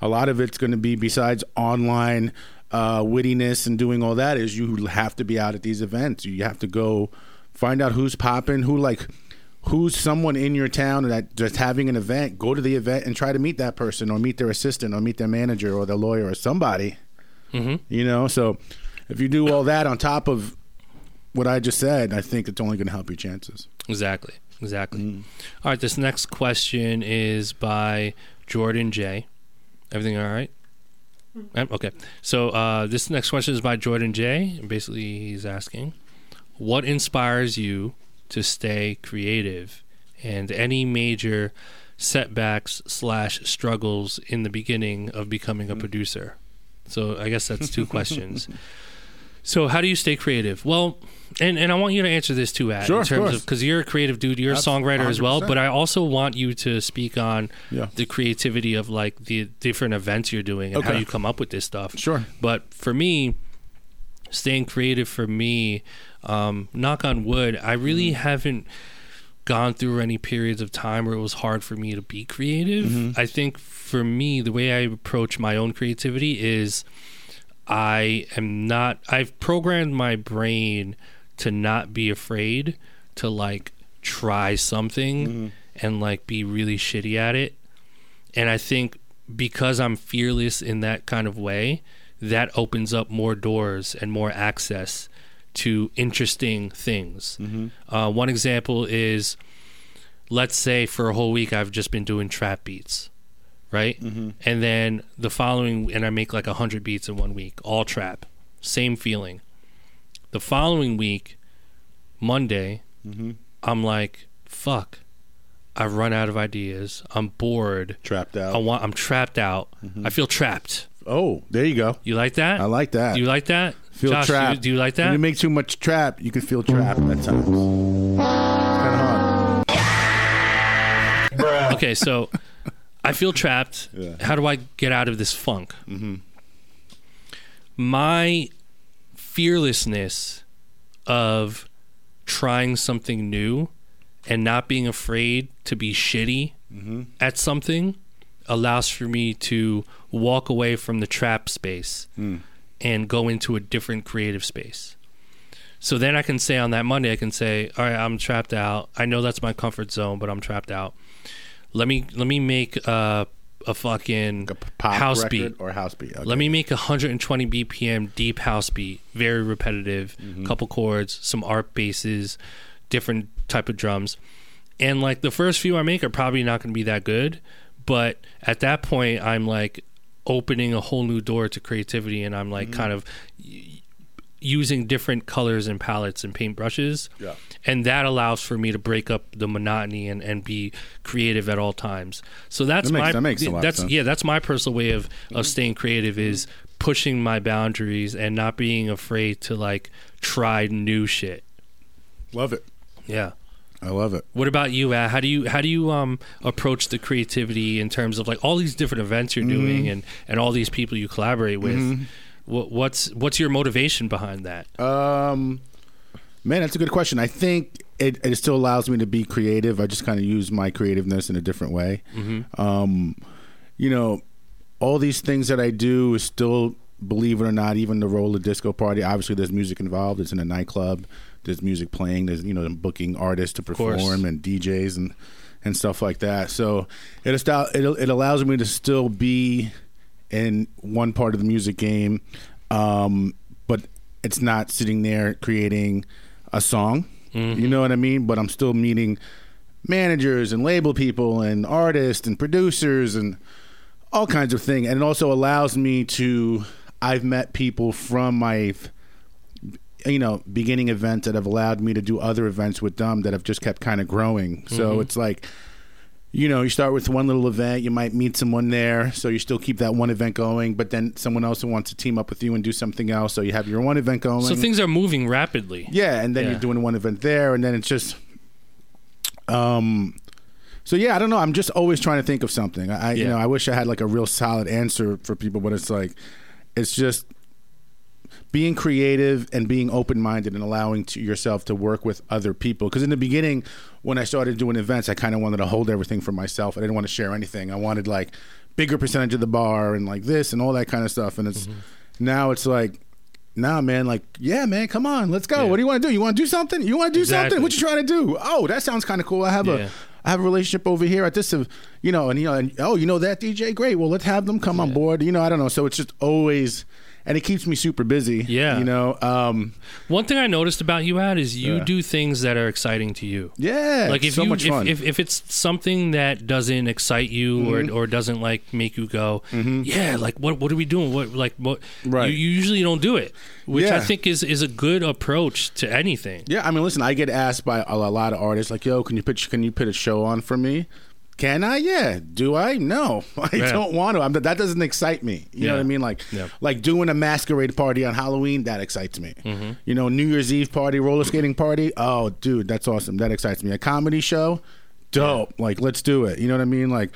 a lot of it's going to be besides online uh, wittiness and doing all that is you have to be out at these events. You have to go find out who's popping, who like who's someone in your town that that's having an event. Go to the event and try to meet that person, or meet their assistant, or meet their manager, or their lawyer, or somebody. Mm-hmm. You know, so if you do all that on top of what I just said, I think it's only going to help your chances. Exactly. Exactly. Mm. All right. This next question is by Jordan J. Everything all right? Um, Okay. So uh, this next question is by Jordan J. Basically, he's asking, "What inspires you to stay creative, and any major setbacks slash struggles in the beginning of becoming a Mm. producer?" So I guess that's two questions. <laughs> So how do you stay creative? Well, and and I want you to answer this too, Ad, Sure, in terms of because you're a creative dude, you're a Abs- songwriter as well. But I also want you to speak on Yeah. the creativity of like the different events you're doing and how you come up with this stuff. Sure. But for me, staying creative for me, um, knock on wood, I really Mm-hmm. haven't gone through any periods of time where it was hard for me to be creative. Mm-hmm. I think for me, the way I approach my own creativity is I am not, I've programmed my brain to not be afraid to like try something and like be really shitty at it. And I think because I'm fearless in that kind of way, that opens up more doors and more access to interesting things. Uh, one example is let's say for a whole week I've just been doing trap beats, right? Mm-hmm. And then the following, and I make like 100 beats in one week, all trap, same feeling. The following week, Monday, mm-hmm. I'm like, fuck. I've run out of ideas. I'm bored. Trapped out. I want. I'm trapped out. Mm-hmm. I feel trapped. Oh, there you go. You like that? I like that. Do you like that? feel Josh, do you- trapped. Do you, like When that? you make too much trap, you can feel trapped at times. It's kind of hard. okay, so I feel trapped. Yeah. How do I get out of this funk? Mm-hmm. My fearlessness of trying something new and not being afraid to be shitty at something allows for me to walk away from the trap space and go into a different creative space. So then I can say on that Monday, I can say, "All right, I'm trapped out. I know that's my comfort zone, but I'm trapped out. Let me let me make uh, a fucking Like a house beat. or house beat. Okay. Let me make a 120 BPM deep house beat, very repetitive, Mm-hmm. couple chords, some art basses, different type of drums. And like the first few I make are probably not going to be that good, but at that point I'm like opening a whole new door to creativity and I'm like Mm-hmm. kind of using different colors and palettes and paintbrushes. Yeah. And that allows for me to break up the monotony and, and be creative at all times. So that's That makes- my that makes a lot of that's sense. yeah, that's my personal way of of mm-hmm. staying creative is pushing my boundaries and not being afraid to like try new shit. Love it. Yeah. I love it. What about you? Ad? How do you how do you um approach the creativity in terms of like all these different events you're mm-hmm. doing and and all these people you collaborate with? Mm-hmm. What, what's what's your motivation behind that? Um, man, that's a good question. I think it, it still allows me to be creative. I just kind of use my creativeness in a different way. Um, you know, all these things that I do is still, believe it or not, even the roller disco party. Obviously, there's music involved. It's in a nightclub. There's music playing. There's you know booking artists to perform and DJs and and stuff like that. So it it allows me to still be in one part of the music game, um, but it's not sitting there creating a song. You know what I mean? But I'm still meeting managers and label people and artists and producers and all kinds of things, and it also allows me to. I've met people from my, you know, beginning events that have allowed me to do other events with them that have just kept kind of growing. So it's like, you know, you start with one little event, you might meet someone there, so you still keep that one event going, but then someone else wants to team up with you and do something else, so you have your one event going. So things are moving rapidly. Yeah, and then Yeah. you're doing one event there, and then it's just, um, so yeah, I don't know. I'm just always trying to think of something. I, I you know, I wish I had like a real solid answer for people, but it's like, it's just being creative and being open minded and allowing to yourself to work with other people. Because in the beginning, when I started doing events, I kind of wanted to hold everything for myself. I didn't want to share anything. I wanted like bigger percentage of the bar and like this and all that kind of stuff. And it's mm-hmm. now it's like. Nah, man. Like, yeah, man. Come on, let's go. Yeah. What do you want to do? You want to do something? You want to do Exactly. something? What you trying to do? Oh, that sounds kind of cool. I have Yeah. a, I have a relationship over here at this, you know, and you know, and oh, you know that DJ, great. Well, let's have them come on board. You know, I don't know. So it's just always, and it keeps me super busy. Yeah. you know, um, One thing I noticed about you, Ad, is you Yeah. do things that are exciting to you. yeah, like if so you much if, fun. Mm-hmm. if if it's something that doesn't excite you or or doesn't like make you go yeah like what what are we doing what like what Right. you, you usually don't do it which I think is is a good approach to anything yeah, I mean, listen, I get asked by a, a lot of artists like, "Yo, can you put can you put a show on for me?" Can I? Yeah. Do I? No. <laughs> I Yeah. don't want to. I'm, that doesn't excite me. You know what I mean? Like, Yeah. like doing a masquerade party on Halloween that excites me. Mm-hmm. You know, New Year's Eve party, roller skating party. Oh, dude, that's awesome. That excites me. A comedy show, dope. Like, let's do it. You know what I mean? Like,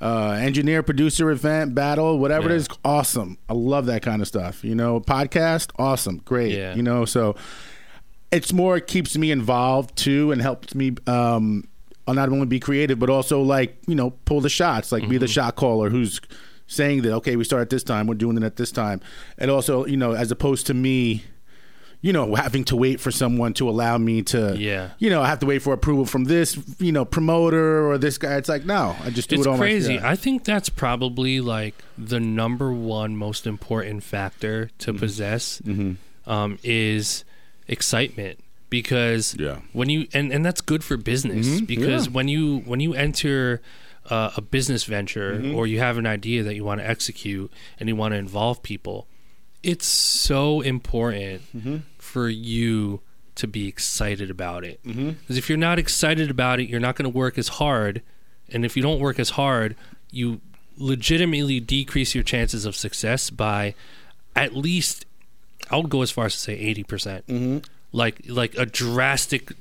uh, engineer, producer, event, battle, whatever Yeah. it is, awesome. I love that kind of stuff. You know, podcast, awesome, great. Yeah. You know, so it's more it keeps me involved too and helps me um I'll not only be creative but also like you know pull the shots like be the shot caller who's saying that okay we start at this time we're doing it at this time and also you know as opposed to me you know having to wait for someone to allow me to Yeah. you know I have to wait for approval from this you know promoter or this guy it's like no I just do it's it all crazy myself. I think that's probably like the number one most important factor to Mm-hmm. possess um, is excitement because Yeah. when you and, and that's good for business because yeah. when you when you enter uh, a business venture Mm-hmm. or you have an idea that you want to execute and you want to involve people it's so important Mm-hmm. for you to be excited about it because Mm-hmm. if you're not excited about it you're not going to work as hard and if you don't work as hard you legitimately decrease your chances of success by at least I would go as far as to say 80%. percent Mm-hmm. Like like a drastic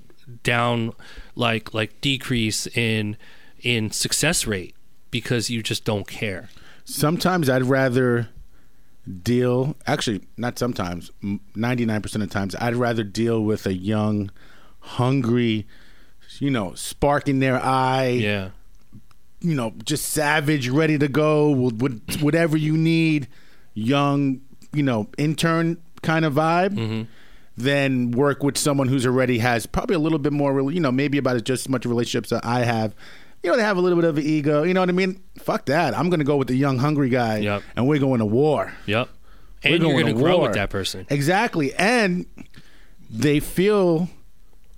down like like decrease in in success rate because you just don't care. Sometimes I'd rather deal. Actually, not sometimes. Ninety-nine percent of times, I'd rather deal with a young, hungry, you know, spark in their eye. Yeah. You know, just savage, ready to go with, with whatever you need. Young, you know, intern kind of vibe. Mm-hmm. Than work with someone who's already has probably a little bit more, you know, maybe about just as much relationships that I have. You know, they have a little bit of an ego. You know what I mean? Fuck that. I'm going to go with the young, hungry guy, Yep. and we're going to war. Yep. We're And you're going going to grow war. with that person. Exactly. And they feel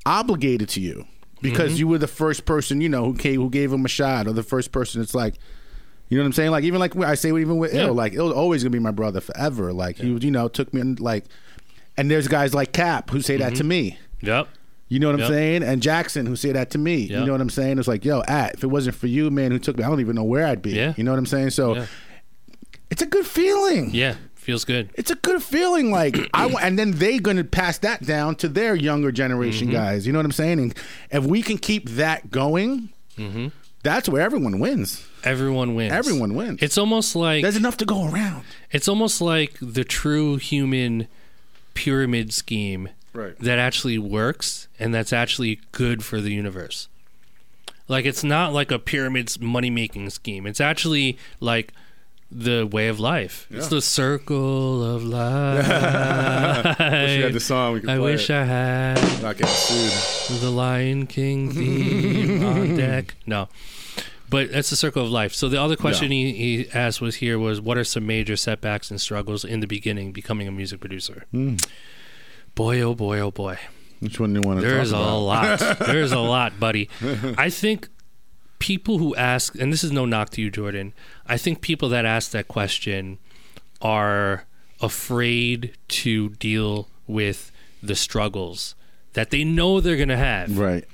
obligated to you because Mm-hmm. you were the first person, you know, who gave, who gave them a shot or the first person. It's like, you know what I'm saying? Like, even like I say, even with Yeah. Ill, like, Ill's always going to be my brother forever. Like, he, you know, took me in, like, and there's guys like Cap who say Mm-hmm. that to me. Yep. You know what I'm saying? And Jackson who say that to me. You know what I'm saying? It's like, yo, at if it wasn't for you, man, who took me, I don't even know where I'd be. Yeah. You know what I'm saying? So Yeah. it's a good feeling. Yeah. Feels good. It's a good feeling. Like <clears throat> I, wa- and then they going to pass that down to their younger generation Mm-hmm. guys. You know what I'm saying? And if we can keep that going, Mm-hmm. that's where everyone wins. Everyone wins. Everyone wins. It's almost like There's enough to go around. it's almost like the true human pyramid scheme Right. that actually works and that's actually good for the universe. Like it's not like a pyramid's money making scheme. It's actually like the way of life. It's the circle of life. <laughs> song. We I wish I had not getting sued. the Lion King theme on <laughs> deck. No. But that's the circle of life. So the other question he, he asked was here was what are some major setbacks and struggles in the beginning becoming a music producer? Hmm. Boy oh boy oh boy. Which one do you want to There's a lot. <laughs> There's a lot, buddy. <laughs> I think people who ask, and this is no knock to you, Jordan. I think people that ask that question are afraid to deal with the struggles that they know they're going to have Right.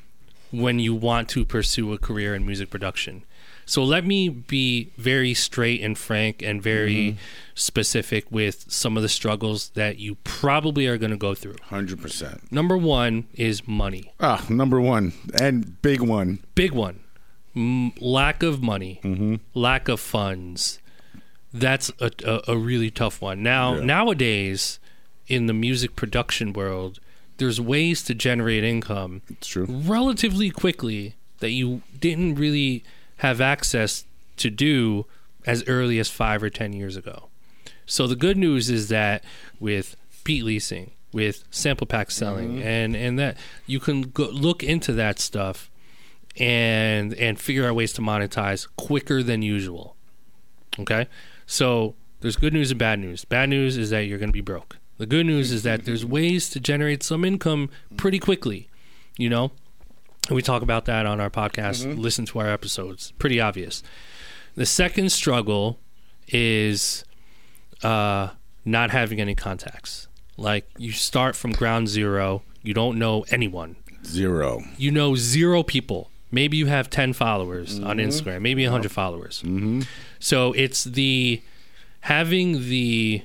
when you want to pursue a career in music production. So let me be very straight and frank and very specific with some of the struggles that you probably are going to go through. Hundred percent. Number one is money. Ah, number one and big one. Big one. M- lack of money, lack of funds. That's a, a, a really tough one. Now, Yeah. nowadays, in the music production world, there's ways to generate income It's true. relatively quickly that you didn't really have access to do as early as five or ten years ago. So the good news is that with beat leasing, with sample pack selling, mm-hmm. and and that you can go, look into that stuff and and figure out ways to monetize quicker than usual. Okay, so there's good news and bad news. Bad news is that you're going to be broke. The good news is that there's ways to generate some income pretty quickly. You know, we talk about that on our podcast. Mm-hmm. Listen to our episodes. Pretty obvious. The second struggle is uh, not having any contacts. Like you start from ground zero. You don't know anyone. Zero. You know zero people. Maybe you have 10 followers on mm-hmm. Instagram, maybe 100 followers. Mm-hmm. So it's the having the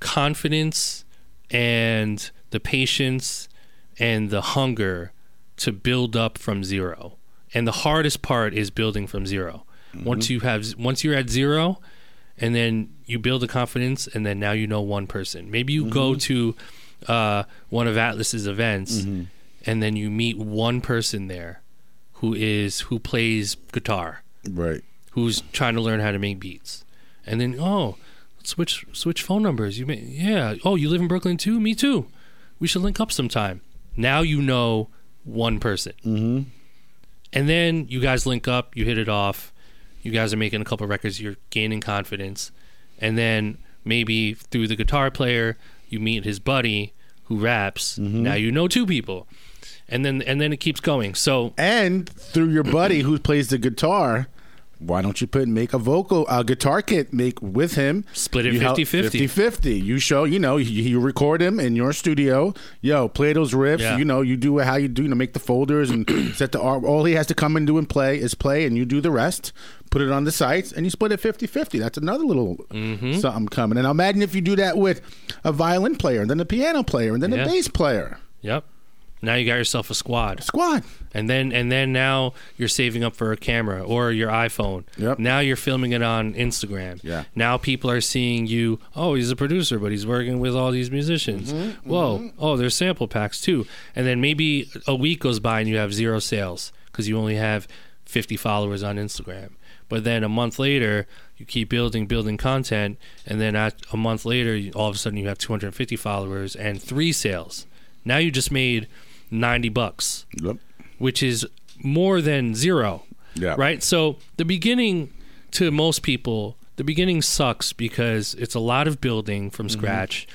confidence and the patience and the hunger to build up from zero. And the hardest part is building from 0 mm-hmm. Once you have once you're at zero and then you build the confidence and then now you know one person. Maybe you go mm-hmm. to uh, one of Atlas's events mm-hmm. and then you meet one person there who is who plays guitar Right. who's trying to learn how to make beats, and then oh, switch switch phone numbers. You may yeah. Oh, you live in Brooklyn too? Me too. We should link up sometime. Now you know one person, mm-hmm. and then you guys link up. You hit it off. You guys are making a couple records. You're gaining confidence, and then maybe through the guitar player, you meet his buddy who raps. Now you know two people, and then and then it keeps going. So And through your buddy who plays the guitar, why don't you put make a vocal a guitar kit make with him Split it You help- 50-50. 50-50. you show you know you, you record him in your studio yo play those riffs Yeah. you know you do how you do you know make the folders and <clears throat> set the art all he has to come and do and play is play and you do the rest put it on the sites and you split it 50-50 that's another little Mm-hmm. something coming and imagine if you do that with a violin player and then a piano player and then Yeah. a bass player yep. Now you got yourself a squad. squad and then and then now you're saving up for a camera or your iPhone. Yep. Now you're filming it on Instagram. Yeah. Now people are seeing you. Oh, he's a producer, but he's working with all these musicians. Mm-hmm, Whoa. Oh, there's sample packs too. And then maybe a week goes by and you have zero sales because you only have 50 followers on Instagram. But then a month later, you keep building, building content, and then at a month later, all of a sudden you have 250 followers and three sales. Now you just made 90 bucks yep which is more than zero. Yeah. Right? So the beginning to most people, the beginning sucks because it's a lot of building from Mm-hmm. scratch.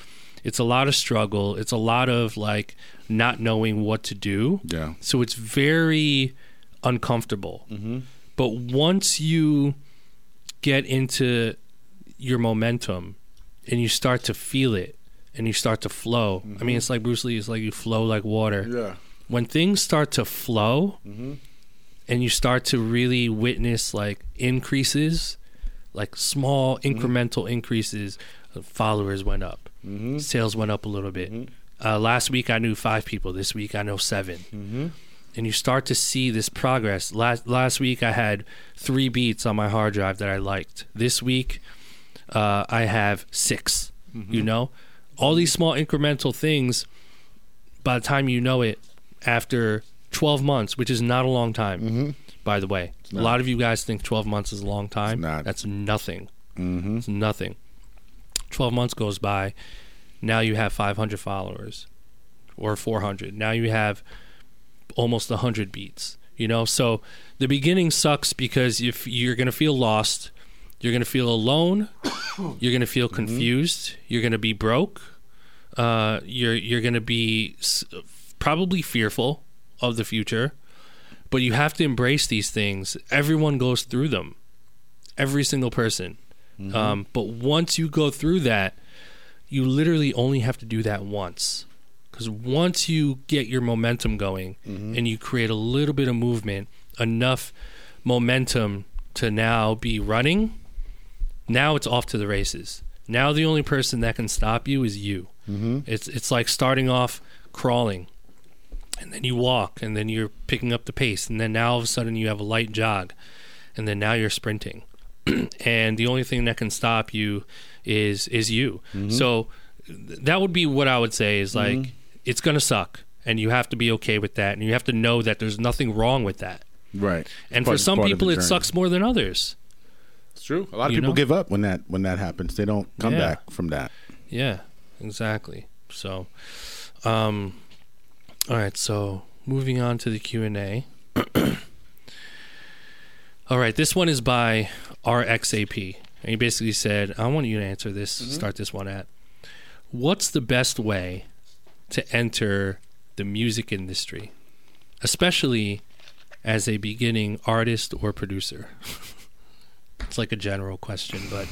It's a lot of struggle. It's a lot of like not knowing what to do. Yeah. So it's very uncomfortable. But once you get into your momentum and you start to feel it and you start to flow, I mean, it's like Bruce Lee, it's like you flow like water. Yeah. When things start to flow Mm-hmm. and you start to really witness like increases like small Mm-hmm. incremental increases uh, followers went up. Mm-hmm. sales went up a little bit. Uh, last week i knew five people. This week i know 7 Mm-hmm. and you start to see this progress. Last last week i had three beats on my hard drive that i liked. This week uh, i have 6 Mm-hmm. you know all these small incremental things by the time you know it after 12 months which is not a long time by the way. A lot of you guys think 12 months is a long time. Not. that's nothing. Mm-hmm. it's nothing. 12 months goes by. Now you have 500 followers or 400 now you have almost 100 beats you know? So the beginning sucks because if you're going to feel lost you're going to feel alone <coughs> you're going to feel confused you're going to be broke uh, you're you're going to be s- probably fearful of the future but you have to embrace these things. Everyone goes through them, every single person. Um, but once you go through that, you literally only have to do that once. Because once you get your momentum going and you create a little bit of movement, enough momentum to now be running, now it's off to the races. Now the only person that can stop you is you. Mm-hmm. It's it's like starting off crawling, and then you walk, and then you're picking up the pace, and then now all of a sudden you have a light jog, and then now you're sprinting, <clears throat> and the only thing that can stop you is is you. So th- that would be what I would say is like it's gonna suck, and you have to be okay with that, and you have to know that there's nothing wrong with that. Right. And Part- for some people, it sucks more than others. It's true. A lot of You people know? give up when that when that happens. They don't come Yeah. back from that. Yeah, exactly. So, um, all right. So moving on to the Q and A. <clears throat> all right, this one is by RXAP, and he basically said, "I want you to answer this. Start this one at what's the best way to enter the music industry, especially as a beginning artist or producer." <laughs> it's like a general question, but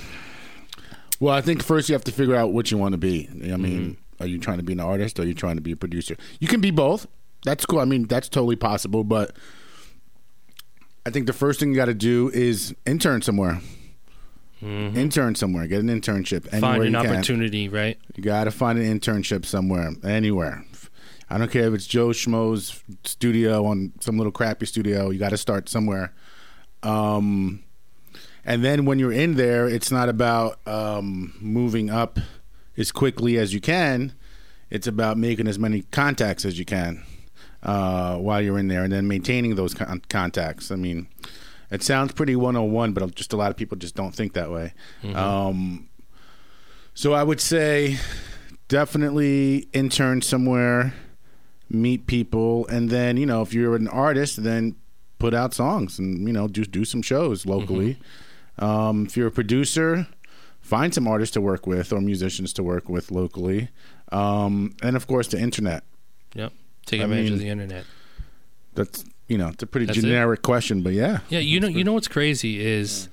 Well, I think first you have to figure out what you want to be. I mean, Mm-hmm. are you trying to be an artist or are you trying to be a producer? You can be both. That's cool. I mean, that's totally possible, but I think the first thing you got to do is intern somewhere. Intern somewhere. Get an internship anywhere Mm-hmm. find an you can. opportunity, right? You got to find an internship somewhere, anywhere. I don't care if it's Joe Schmo's studio on some little crappy studio. You got to start somewhere. Um, and then when you're in there, it's not about um, moving up as quickly as you can. It's about making as many contacts as you can uh, while you're in there, and then maintaining those con- contacts. I mean, it sounds pretty 101, but just a lot of people just don't think that way. Um, so I would say definitely intern somewhere, meet people, and then you know if you're an artist, then put out songs and you know just do some shows locally. Um, if you're a producer, find some artists to work with or musicians to work with locally, um, and of course the internet. Yep. Take advantage of the internet. That's you know it's a pretty That's it? generic question, but yeah, Yeah, you know, you know what's crazy is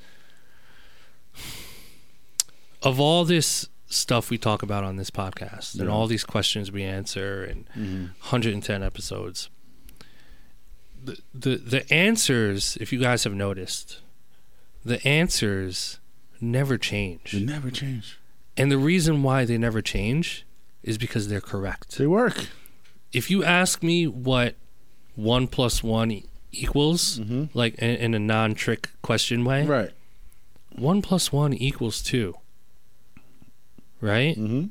of all this stuff we talk about on this podcast and all these questions we answer and 110 episodes. The, the the answers, if you guys have noticed, the answers never change. they never change. And the reason why they never change is because they're correct. They work. if you ask me what one plus one e- equals, like in, in a non-trick question way, Right. one plus one equals two. Right? Mm-hmm.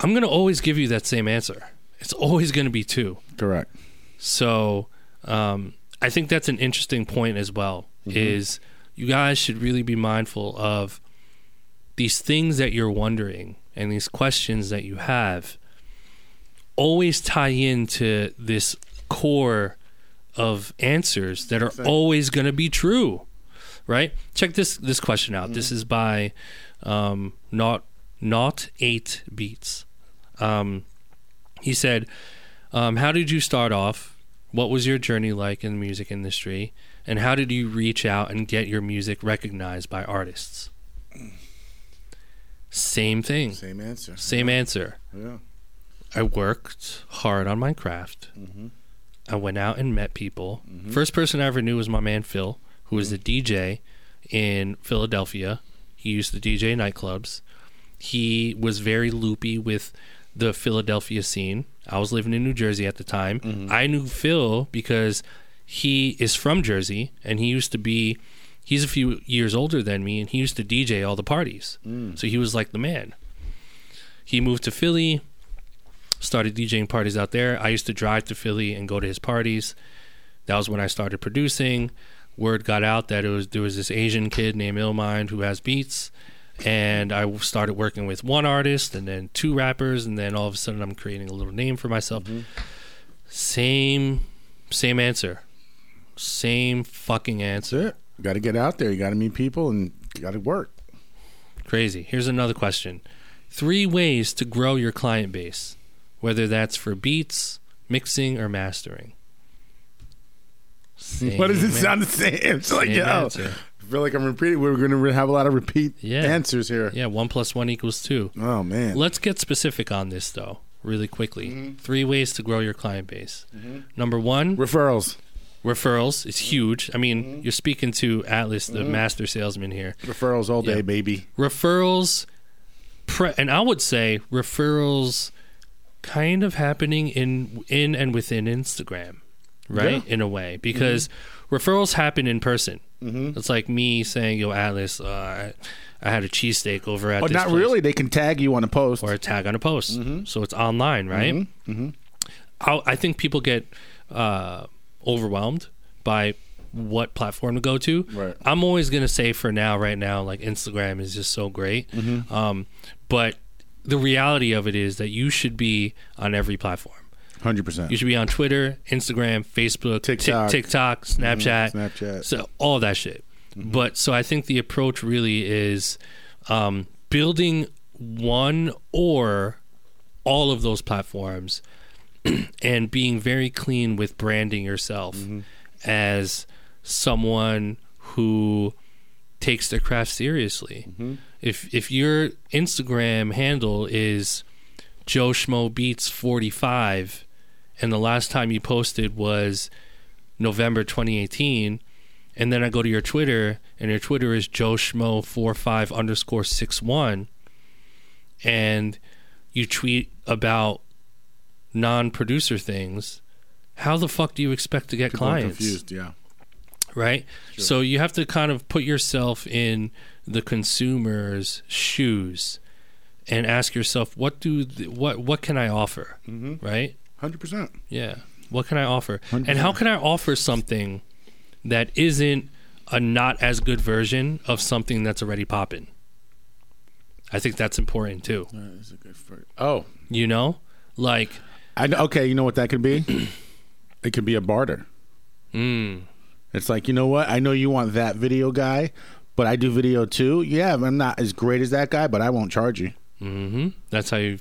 I'm gonna always give you that same answer. It's always gonna be two. Correct. So um, I think that's an interesting point as well. Is you guys should really be mindful of these things that you're wondering and these questions that you have. Always tie into this core of answers that are always going to be true, right? Check this this question out. This is by um, not not eight beats. Um, he said, um, "How did you start off? What was your journey like in the music industry, and how did you reach out and get your music recognized by artists?" Same thing, Same answer. same answer. Yeah. I worked hard on my craft. Mm-hmm. I went out and met people. Mm-hmm. First person I ever knew was my man Phil, who was mm-hmm. a DJ in Philadelphia. He used to DJ nightclubs. He was very loopy with the Philadelphia scene. I was living in New Jersey at the time. I knew Phil because he is from Jersey and he used to be he's a few years older than me and he used to DJ all the parties. Mm. So he was like the man. He moved to Philly, started DJing parties out there. I used to drive to Philly and go to his parties. That was when I started producing. Word got out that it was there was this Asian kid named Illmind who has beats, and I started working with one artist and then two rappers, and then all of a sudden I'm creating a little name for myself. Mm-hmm. Same, same answer, same fucking answer. That's it. You got to get out there. You got to meet people and you got to work. Crazy. Here's another question. Three ways to grow your client base, whether that's for beats, mixing, or mastering. <laughs> What does it Same sound the same? <laughs> It's like, Same yo, answer. I feel like I'm repeating. We're going to have a lot of repeat Yeah. answers here. Yeah, one plus one equals two. Oh man. Let's get specific on this though, really quickly. Mm-hmm. Three ways to grow your client base. Number one, Referrals. Referrals is huge. I mean, Mm-hmm. you're speaking to Atlas, the master salesman here. Referrals all day, Yeah. baby. Referrals, pre- and I would say referrals, kind of happening in in and within Instagram, right? In a way, because referrals happen in person. Mm-hmm. It's like me saying, "Yo, Atlas, uh, I, had a cheesesteak over at." Oh, this not place." really. They can tag you on a post. or a tag on a post. Mm-hmm. So it's online, right? I, I think people get uh, overwhelmed by what platform to go to. Right. I'm always going to say for now, right now, like Instagram is just so great. Mm-hmm. Um, but the reality of it is that you should be on every platform. Hundred percent. You should be on Twitter, Instagram, Facebook, Tik- TikTok. TikTok, Snapchat, Snapchat. so all that shit. But so I think the approach really is um, building one or all of those platforms <clears throat> and being very clean with branding yourself mm-hmm. as someone who takes their craft seriously. Mm-hmm. If if your Instagram handle is Joe Schmo Beats 45 and the last time you posted was November 2018 and then I go to your Twitter and your Twitter is Joe Schmo 45 underscore 61 and you tweet about non-producer things how the fuck do you expect to get People clients confused. Yeah. right? So you have to kind of put yourself in the consumer's shoes and ask yourself, what do th- what what can I offer, Mm-hmm. right? Hundred percent. Yeah, what can I offer, and 100%. how can I offer something that isn't a not as good version of something that's already popping? I think that's important too. That's a good for. Oh, You know, like, I know, okay. You know what that could be? <clears throat> it could be a barter. mm, It's like you know what? I know you want that video guy, but I do video too. Yeah, I'm not as great as that guy, but I won't charge you. hmm that's how you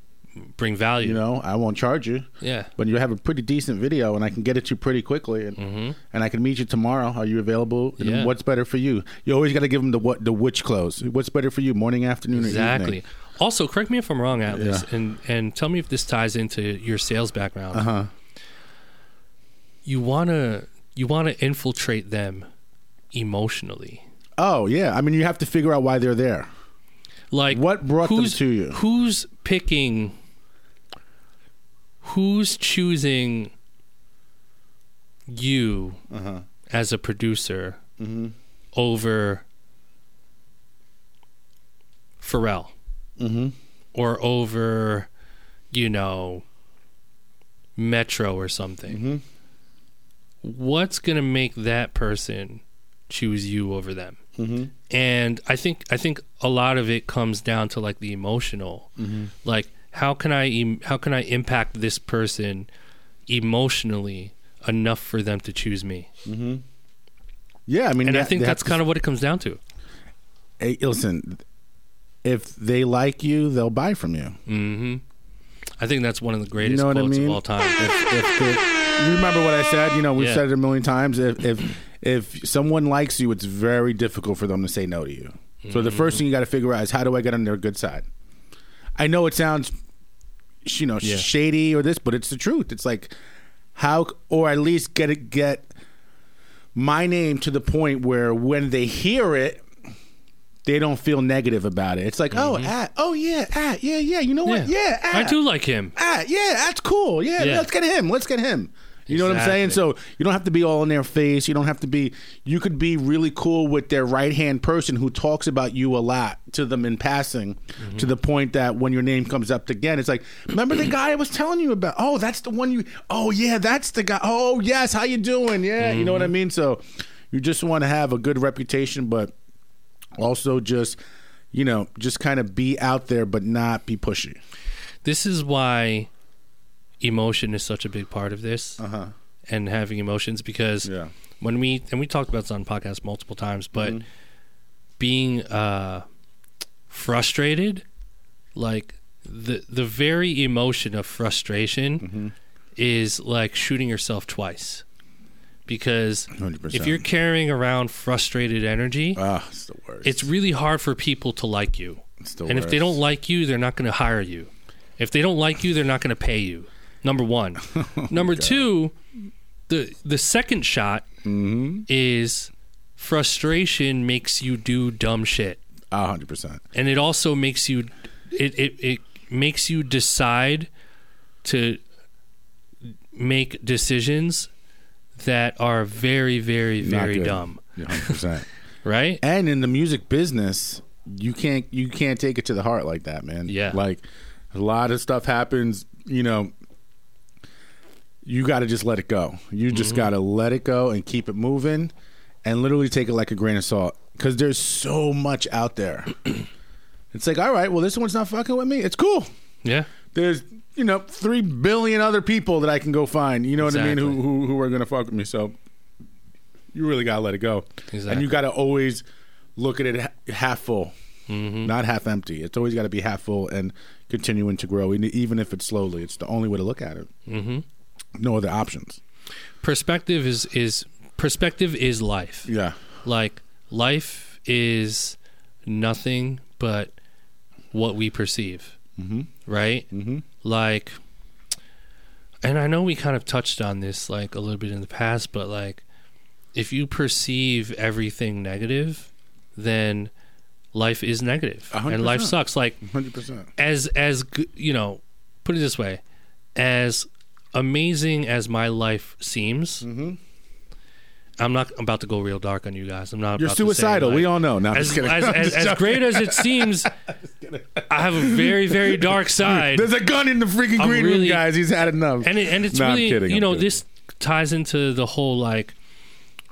bring value. You know, I won't charge you. yeah. But you have a pretty decent video, and I can get it to you pretty quickly, and and I can meet you tomorrow. Are you available? And Mm-hmm. Yeah. What's better for you? You always got to give them the what the which clothes. What's better for you? Morning, afternoon, or Exactly. Also, correct me if I'm wrong, Atlas, Yeah. and and tell me if this ties into your sales background. Uh huh. You wanna you wanna infiltrate them emotionally. Oh yeah. I mean, you have to figure out why they're there. Like What brought them to you? Who's picking? Who's choosing you Uh-huh. as a producer Mm-hmm. over Pharrell? Mm-hmm. or over, you know, Metro or something. Mm-hmm. What's going to make that person choose you over them? Mm-hmm. And I think I think a lot of it comes down to like the emotional. Mm-hmm. Like how can I em- how can I impact this person emotionally enough for them to choose me? Yeah, I mean, And I think that's kind of what it comes down to. Hey, listen, if they like you, they'll buy from you. hmm I think that's one of the greatest know what I quotes mean? of all time. <laughs> If, if the, you remember what I said, you know, we've Yeah. said it a million times. If if if someone likes you, it's very difficult for them to say no to you. So the Mm-hmm. first thing you got to figure out is how do I get on their good side. I know it sounds, you know, Yeah. shady or this, but it's the truth. It's like how, or at least get it get my name to the point where when they hear it. They don't feel negative about it. It's like, oh, ah, oh yeah, ah, yeah, yeah. You know what? Yeah, ah, Mm-hmm. I do like him. ah, yeah, that's cool. Yeah, Yeah. let's get him. Let's get him. You know what I'm saying? So you don't have to be all in their face. You don't have to be. You could be really cool with their right hand person who talks about you a lot to them in passing, Mm-hmm. to the point that when your name comes up again, it's like, remember the guy I was telling you about? Oh, that's the one you. Oh yeah, that's the guy. Oh yes, how you doing? Yeah, you know what I Mm-hmm. mean. So you just want to have a good reputation, but also just you know just kind of be out there, but not be pushy. This is why emotion is such a big part of this Uh huh. and having emotions because Yeah. when we and we talked about this on podcast multiple times, but Mm-hmm. being uh frustrated, like the the very emotion of frustration Mm-hmm. is like shooting yourself twice. Because 100%. if you're carrying around frustrated energy, Ah, it's the worst. it's really hard for people to like you. It's the and if they don't like you, they're not going to hire you. If they don't like you, they're not going to pay you. Number one. <laughs> Oh Number two, the the second shot Mm-hmm. is frustration makes you do dumb shit, Ah, hundred percent. and it also makes you it it, it makes you decide to make decisions that are very very very dumb, hundred percent. <laughs> right? And in the music business, you can't you can't take it to the heart like that, man. Yeah. Like a lot of stuff happens, you know, you got to just let it go. You Mm-hmm. just got to let it go and keep it moving and literally take it like a grain of salt cuz there's so much out there. <clears throat> it's like, all right, well this one's not fucking with me. It's cool. Yeah. There's you know, 3 billion other people that I can go find, you know what I mean, who who who are going to fuck with me. So you really got to let it go. And you got to always look at it half full, Mm-hmm. not half empty. It's always got to be half full and continuing to grow, even if it's slowly. It's the only way to look at it. Mm-hmm. No other options. Perspective is is perspective is life. Yeah, like life is nothing but what we perceive mm-hmm. right mm-hmm. Like and i know we kind of touched on this like a little bit in the past but like if you perceive everything negative then life is negative and life sucks like hundred percent. as as you know put it this way as amazing as my life seems Mm-hmm. I'm not about to go real dark on you guys i'm not You're about to say, suicidal. like- we all know. Now, as, as, <laughs> as, as great as it <laughs> seems i have a very very <laughs> dark side There's a gun in the freaking I'm green really- room, guys. He's had enough. and it, and it's No, I'm really kidding, you I'm know this ties into the whole like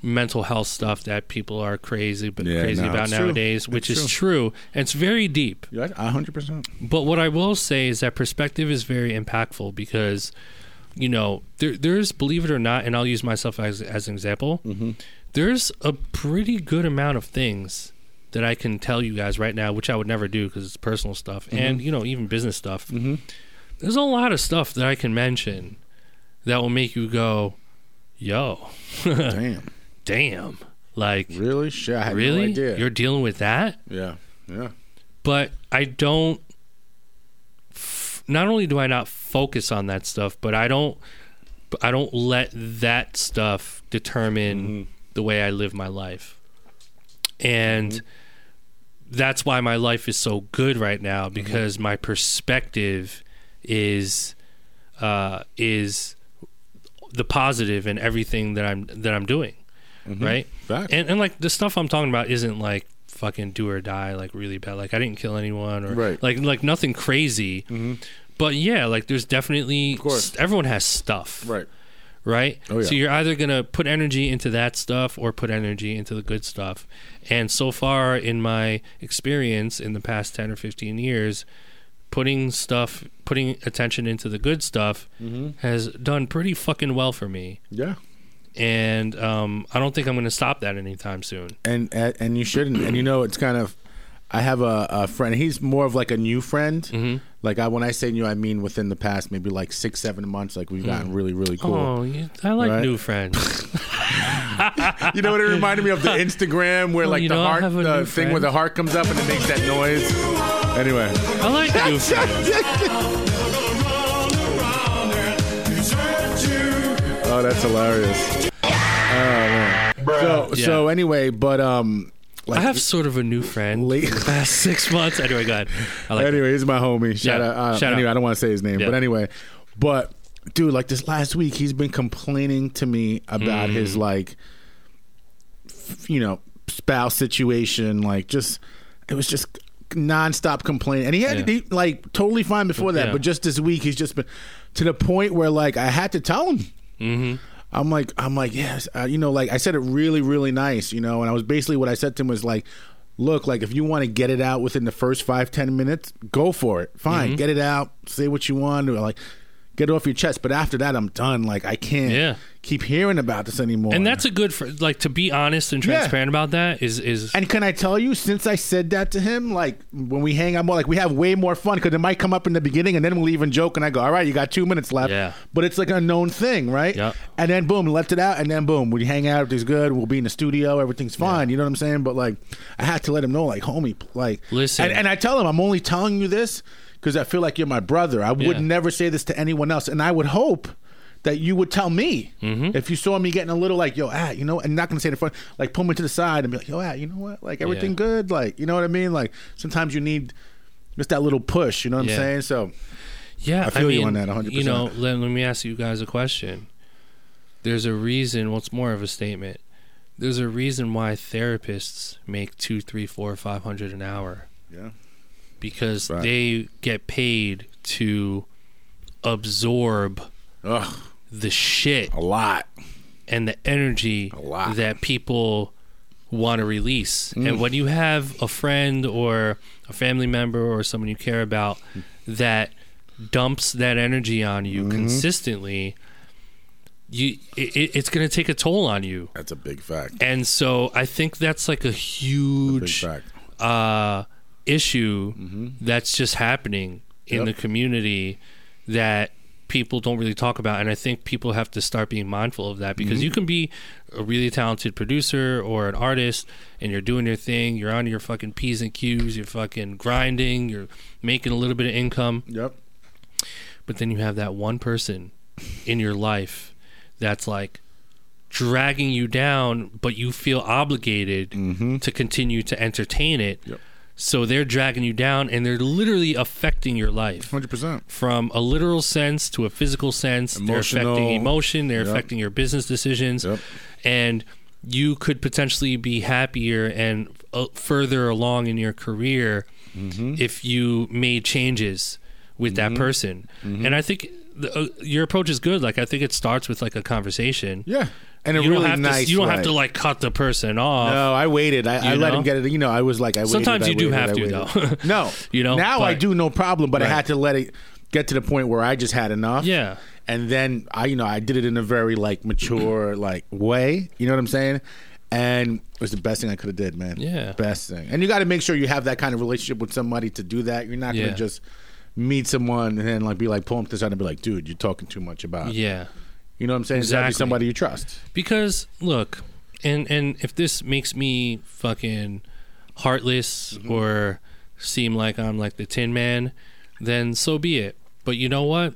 mental health stuff that people are crazy but Yeah, crazy no, about it's true. nowadays which It's is true and it's very deep hundred percent. But what I will say is that perspective is very impactful because, you know, there, there's believe it or not, and I'll use myself as as an example. Mm-hmm. There's a pretty good amount of things that I can tell you guys right now, which I would never do because it's personal stuff, Mm-hmm. and you know, even business stuff. There's a lot of stuff that I can mention that will make you go, "Yo, Damn. <laughs> damn!" Like, Really? Shit, really? no. You're dealing with that? yeah. Yeah. but I don't. F- not only do I not focus on that stuff, but I don't. I don't let that stuff determine mm-hmm. the way I live my life, and mm-hmm. that's why my life is so good right now mm-hmm. because my perspective is uh, is the positive in everything that I'm that I'm doing, right? Facts. And and like the stuff I'm talking about isn't like fucking do or die, like really bad. Like I didn't kill anyone or Right. like like nothing crazy. But yeah, like there's definitely course. everyone has stuff, Right. right? Oh, yeah. So you're either gonna put energy into that stuff or put energy into the good stuff. And so far in my experience in the past ten or fifteen years, putting stuff, putting attention into the good stuff, Mm-hmm. has done pretty fucking well for me. Yeah. And um, I don't think I'm gonna stop that anytime soon. and and you shouldn't. And you know, it's kind of. I have a, a friend. He's more of like a new friend. Mm-hmm. Like I, when I say new, I mean within the past maybe like six, seven months. Like we've gotten really, really cool. Oh, you, I like Right? new friends. <laughs> <laughs> You know what it reminded me of the Instagram where like you the know, heart, the new thing where the heart comes up and it makes that noise. Anyway, I like new <laughs> friends. oh, that's hilarious. Oh man. So Yeah. so anyway, but um, like I have sort of a new friend Late- the past <laughs> six months. Anyway, go ahead. I like anyway, he's my homie. Shout Yeah, out. Uh, shout anyway, out. I don't want to say his name, Yeah. but anyway, but dude, like this last week, he's been complaining to me about his Mm. like, f- you know, spouse situation. Like, just it was just nonstop complaining, and he had Yeah. he, like totally fine before that, Yeah. but just this week, he's just been to the point where like I had to tell him. Mm-hmm. I'm like, I'm like, yes, uh, you know, like I said it really, really nice, you know, and I was basically what I said to him was like, look, like if you want to get it out within the first five, ten minutes, go for it. Fine, Mm-hmm. get it out, say what you want, like, get it off your chest. But after that, I'm done. Like I can't Yeah. keep hearing about this anymore. And that's a good for like to be honest and Yeah. transparent about that is is And can I tell you, since I said that to him, like when we hang out more, like we have way more fun because it might come up in the beginning and then we'll even joke and I go, all right, you got two minutes left. Yeah. But it's like a known thing, right? Yep. And then boom, left it out and then boom, we hang out, everything's good, we'll be in the studio, everything's fine. You know what I'm saying? But like, I had to let him know, like, homie, like, Listen. And, and I tell him, I'm only telling you this because I feel like you're my brother. I would Yeah. never say this to anyone else. And I would hope that you would tell me Mm-hmm. if you saw me getting a little like, yo, ah, you know, and not gonna say it in front, like pull me to the side and be like, yo, ah, you know what, like everything Yeah. good, like you know what I mean. Like sometimes you need just that little push. You know what Yeah. I'm saying? So Yeah, I feel you mean, on that 100%. You know, let, let me ask you guys a question. There's a reason. What's more of a statement? There's a reason why therapists make two, three, four, five hundred an hour yeah, because Right. they get paid to absorb ugh, the shit a lot. and the energy A that people want to release. Mm. And when you have a friend or a family member or someone you care about that dumps that energy on you Mm-hmm. consistently, you it, it's going to take a toll on you. That's a big fact. And so I think that's like a Big huge fact. uh, issue that's just happening in Mm-hmm. Yep. the community that people don't really talk about and i think people have to start being mindful of that because Mm-hmm. you can be a really talented producer or an artist and you're doing your thing you're on your fucking p's and q's you're fucking grinding you're making a little bit of income Yep. but then you have that one person in your life that's like dragging you down but you feel obligated to continue to entertain it Mm-hmm. Yep. So they're dragging you down and they're literally affecting your life Hundred percent. from a literal sense to a physical sense they're affecting emotion they're Yep. affecting your business decisions Yep. and you could potentially be happier and uh, further along in your career Mm-hmm. if you made changes with that person Mm-hmm. and i think the, uh, your approach is good like i think it starts with like a conversation Yeah. And a you really don't have nice. to you don't have to like cut the person off No, I waited. I, I let him get it. You know, I was like, I waited, Sometimes I you do have to, though. <laughs> no, You know, Now I do no problem, but I had to let it get to the point where I just had enough. Yeah. and then I, you know, I did it in a very like mature <clears throat> like way. You know what I'm saying? And it was the best thing I could have did, man. Yeah. best thing. And you got to make sure you have that kind of relationship with somebody to do that. You're not Yeah. gonna just meet someone and then like be like pull them to the side and be like, dude, you're talking too much about. yeah You know what I'm saying? Exactly. somebody you trust. because look and and if this makes me fucking heartless Mm-hmm. or seem like i'm like the tin man then so be it but you know what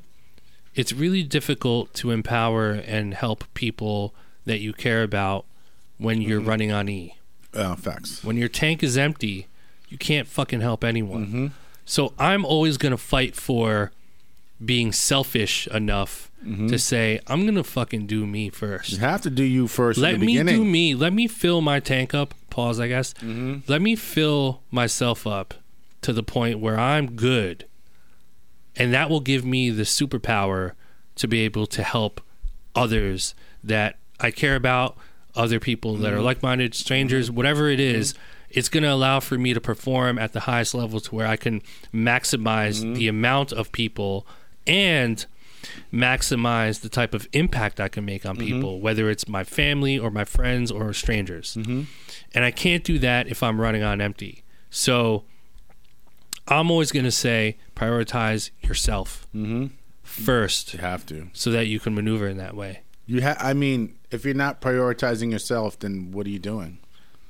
it's really difficult to empower and help people that you care about when you're Mm-hmm. running on e Uh, facts. when your tank is empty you can't fucking help anyone Mm-hmm. so i'm always going to fight for being selfish enough Mm-hmm. to say i'm to fucking do me first You have to do you first. in let me beginning. do me. Let me fill my tank up. Pause, I guess. Mm-hmm. Let me fill myself up to the point where I'm good. And that will give me the superpower to be able to help others that I care about, other people that are mm-hmm. like minded, strangers, mm-hmm. whatever it is. It's going to allow for me to perform at the highest level to where I can maximize the amount of people and maximize the type of impact I can make on mm-hmm. people, whether it's my family or my friends or strangers. Mm-hmm. And I can't do that if I'm running on empty. So I'm always going to say prioritize yourself mm-hmm. first You have to. so that you can maneuver in that way. You ha- I mean, if you're not prioritizing yourself, then what are you doing?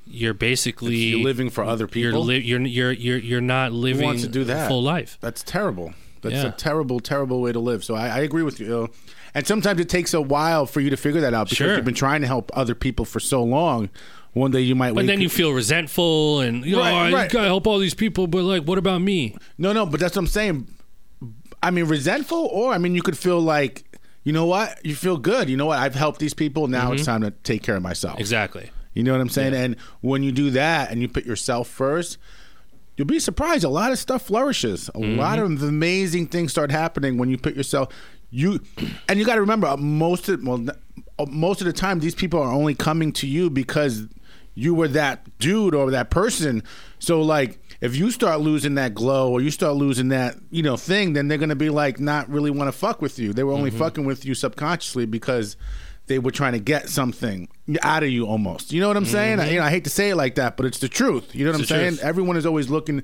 You're basically You're living for other people. you're, li- you're you're you're you're not living Who wants to do that? full life. That's terrible. That's Yeah. a terrible, terrible way to live. So I, I agree with you. And sometimes it takes a while for you to figure that out because Sure. you've been trying to help other people for so long. One day you might. But then you feel resentful and you know, Right, "Oh, right. gotta help all these people, but like, what about me? No, no, but that's what I'm saying. I mean, resentful, or I mean, you could feel like, you know what? You feel good. You know what? I've helped these people. Now Mm-hmm. it's time to take care of myself. Exactly. You know what I'm saying? And when you do that and you put yourself first, you'll be surprised. A lot of stuff flourishes. A lot of amazing things start happening when you put yourself. You and you got to remember uh, most of well, uh, most of the time these people are only coming to you because you were that dude or that person. So like if you start losing that glow or you start losing that you know thing, then they're gonna be like not really want to fuck with you. They were only fucking with you subconsciously because they were trying to get something out of you almost. You know what I'm mm-hmm. saying? I, you know, I hate to say it like that, but it's the truth. You know what It's I'm saying? truth. Everyone is always looking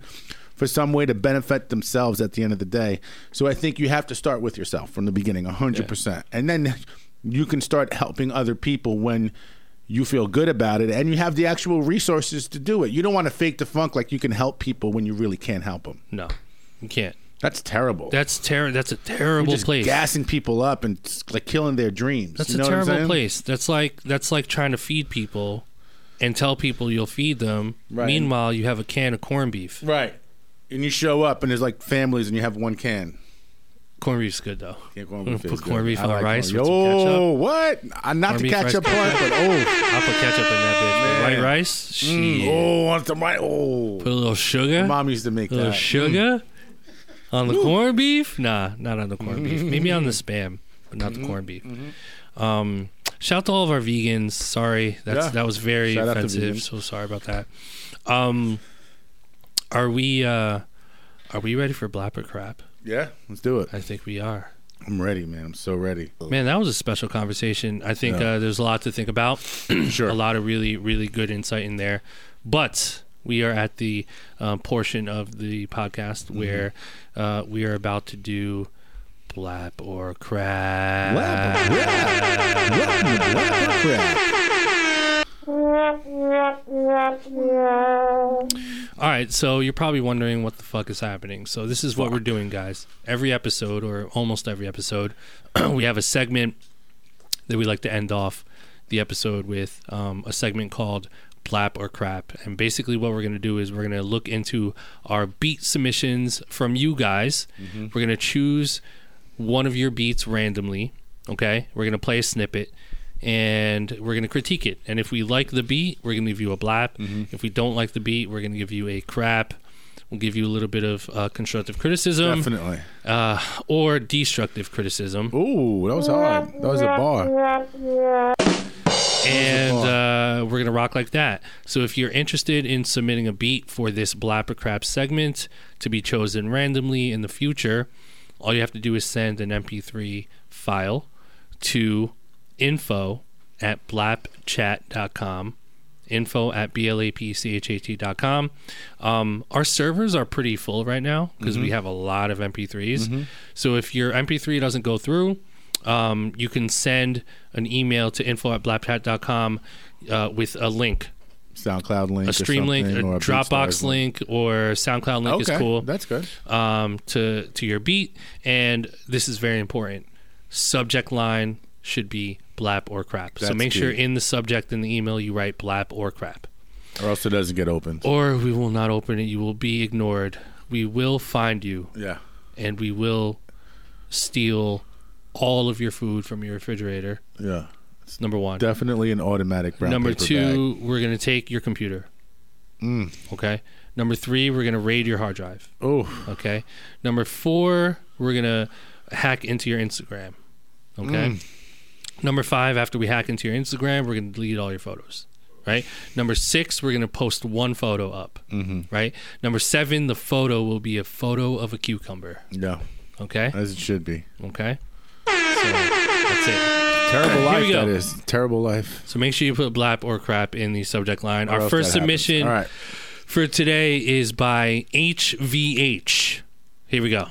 for some way to benefit themselves at the end of the day. So I think you have to start with yourself from the beginning, 100%. And then you can start helping other people when you feel good about it and you have the actual resources to do it. You don't want to fake the funk like you can help people when you really can't help them. No, you can't. That's terrible. That's terrible. That's a You're terrible just place. gassing people up and like killing their dreams. That's You know a I'm terrible place. That's like that's like trying to feed people and tell people you'll feed them. Right. Meanwhile, you have a can of corned beef. Right. And you show up and there's like families and you have one can. Corned beef's good though. Yeah, corned beef put corned beef on like rice some Yo, what? Uh, not Corned the ketchup part, but oh. I'll put ketchup in that bitch. <laughs> Man. White rice. Mm, oh, want some right. Oh. Put a little sugar. Mom used to make a little that. sugar on the corned beef. Nah, not on the corned beef. Maybe on the <laughs> spam, but not Mm-hmm. the corned beef. Um, shout out to all of our vegans. Sorry, that's Yeah. that was very Shout out to offensive. vegans. So sorry about that. Um, are we uh, are we ready for blap or crap? Yeah, let's do it. I think we are. I'm ready, man. I'm so ready. Man, that was a special conversation. I think uh, there's a lot to think about. <clears throat> Sure. a lot of really, really good insight in there. But we are at the um, portion of the podcast Mm-hmm. where uh, we are about to do blap or crap. Blap or crap. Welcome to Blap or Crap. All right, so you're probably wondering what the fuck is happening. So this is what we're doing, guys. Every episode, or almost every episode, <clears throat> we have a segment that we like to end off the episode with um, a segment called Blap or Crap. And basically, what we're going to do is we're going to look into our beat submissions from you guys. We're going to choose one of your beats randomly. Okay, we're going to play a snippet. And we're going to critique it. And if we like the beat, we're going to give you a blap. If we don't like the beat, we're going to give you a crap. We'll give you a little bit of uh, constructive criticism Definitely. uh, or destructive criticism. Ooh, that was hard. That was a bar. And uh, we're gonna rock like that. So if you're interested in submitting a beat for this Blap or Crap segment to be chosen randomly in the future, all you have to do is send an MP3 file to info at blapchat.com. Info at blapchat.com. Um, our servers are pretty full right now because we have a lot of MP3s. So if your MP3 doesn't go through, um, you can send an email to info at blapchat.com uh, with a link, SoundCloud link, a or stream link, a or a Dropbox link, or SoundCloud link Okay, is cool that's good. um, to to your beat. And this is very important. Subject line should be blap or crap. so That's make sure in the subject in the email you write blap or crap, Or else it doesn't get opened. or we will not open it. You will be ignored. We will find you Yeah. and we will steal all of your food from your refrigerator. Yeah. It's Number one. Definitely an automatic brown Number paper two, we're gonna take your computer. Mm. Okay. Number three, we're gonna raid your hard drive. Oh, Okay. Number four, we're gonna hack into your Instagram. Okay. Mm. Number five, after we hack into your Instagram, we're gonna delete all your photos. Right. Number six, we're gonna post one photo up. mm-hmm. Right. Number seven, the photo will be a photo of a cucumber. yeah, Okay. as it should be. Okay. So that's it. Terrible Here life we go. that is. Terrible life. So make sure you put blap or crap in the subject line. Our first that happens. submission All right. for today is by HVH. Here we go.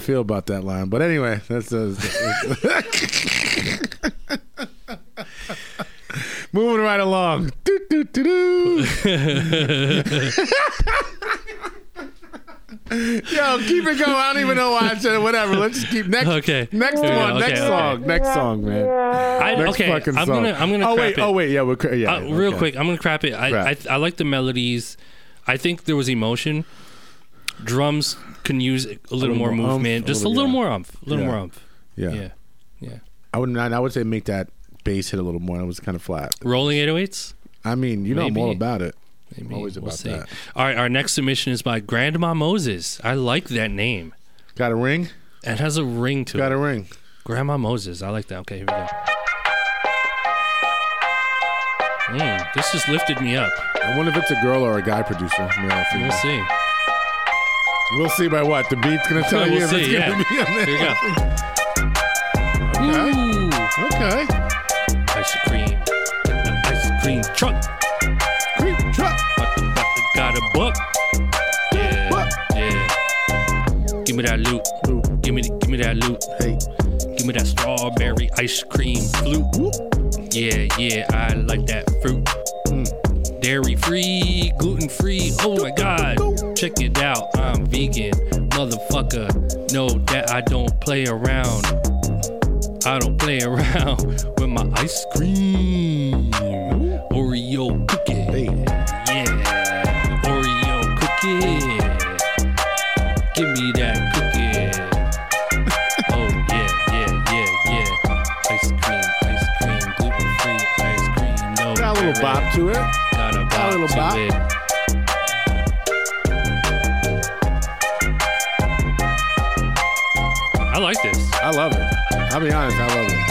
Feel about that line, but anyway, that's uh, <laughs> moving right along. Do, do, do, do. <laughs> Yo, keep it going. I don't even know why I said it. Whatever. Let's just keep next. Okay. Next one. go. next Okay, song. Next song, man. I, Next okay, fucking I'm gonna I'm gonna Oh crap wait. it. Oh wait. Yeah. We're cra- yeah. Uh, real okay. quick, I'm gonna crap it. I, I I like the melodies. I think there was emotion. Drums can use a little, little more, more umph, movement, just a little- little yeah. more umph, a little Yeah. more umph. Yeah. Yeah, yeah. I would. not I would say make that bass hit a little more. It was kind of flat. Rolling 808s. I mean, you know, I'm all about it. Maybe always we'll about see. that. All right, our next submission is by Grandma Moses. I like that name. Got a ring? It has a ring to Got it. Got a ring. Grandma Moses. I like that. Okay, here we go. Mm, this just lifted me up. I wonder if it's a girl or a guy producer. We'll see. We'll see by what the beat's gonna tell We'll you if see, it's yeah. gonna be on there. Here you go. Okay. Ooh, Okay. ice cream, ice cream truck. Creep truck. What the fuck? Got a book. Yeah, What? yeah. Give me that loot. Ooh, Give me, give me that loot. Hey. Give me that strawberry ice cream flute. Whoop. Yeah, yeah, I like that fruit. Dairy free, gluten free. Oh my god, check it out. I'm vegan, motherfucker. Know that I don't play around. I don't play around <laughs> with my ice cream. Oreo cookie. Yeah, Oreo cookie. Give me that cookie. <laughs> oh yeah, yeah, yeah, yeah. Ice cream, ice cream, gluten free ice cream. No Got a little bop to it. Bop little bop. it. I like this. I love it. I'll be honest. I love it.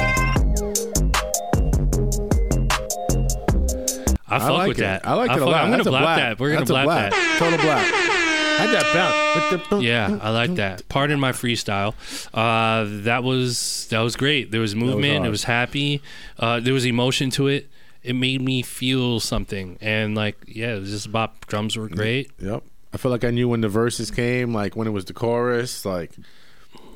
I fuck like with it. that. I like it a lot. I'm gonna blap black. that. We're gonna That's a blap black. that. Total black. Had that bounce. Yeah, I like that. Pardon my freestyle. Uh, that was that was great. There was movement. hard. it was happy. Uh, there was emotion to it. It made me feel something. And like, yeah, it was just bop. Drums were great. Yep. I feel like I knew when the verses came, like when it was the chorus, like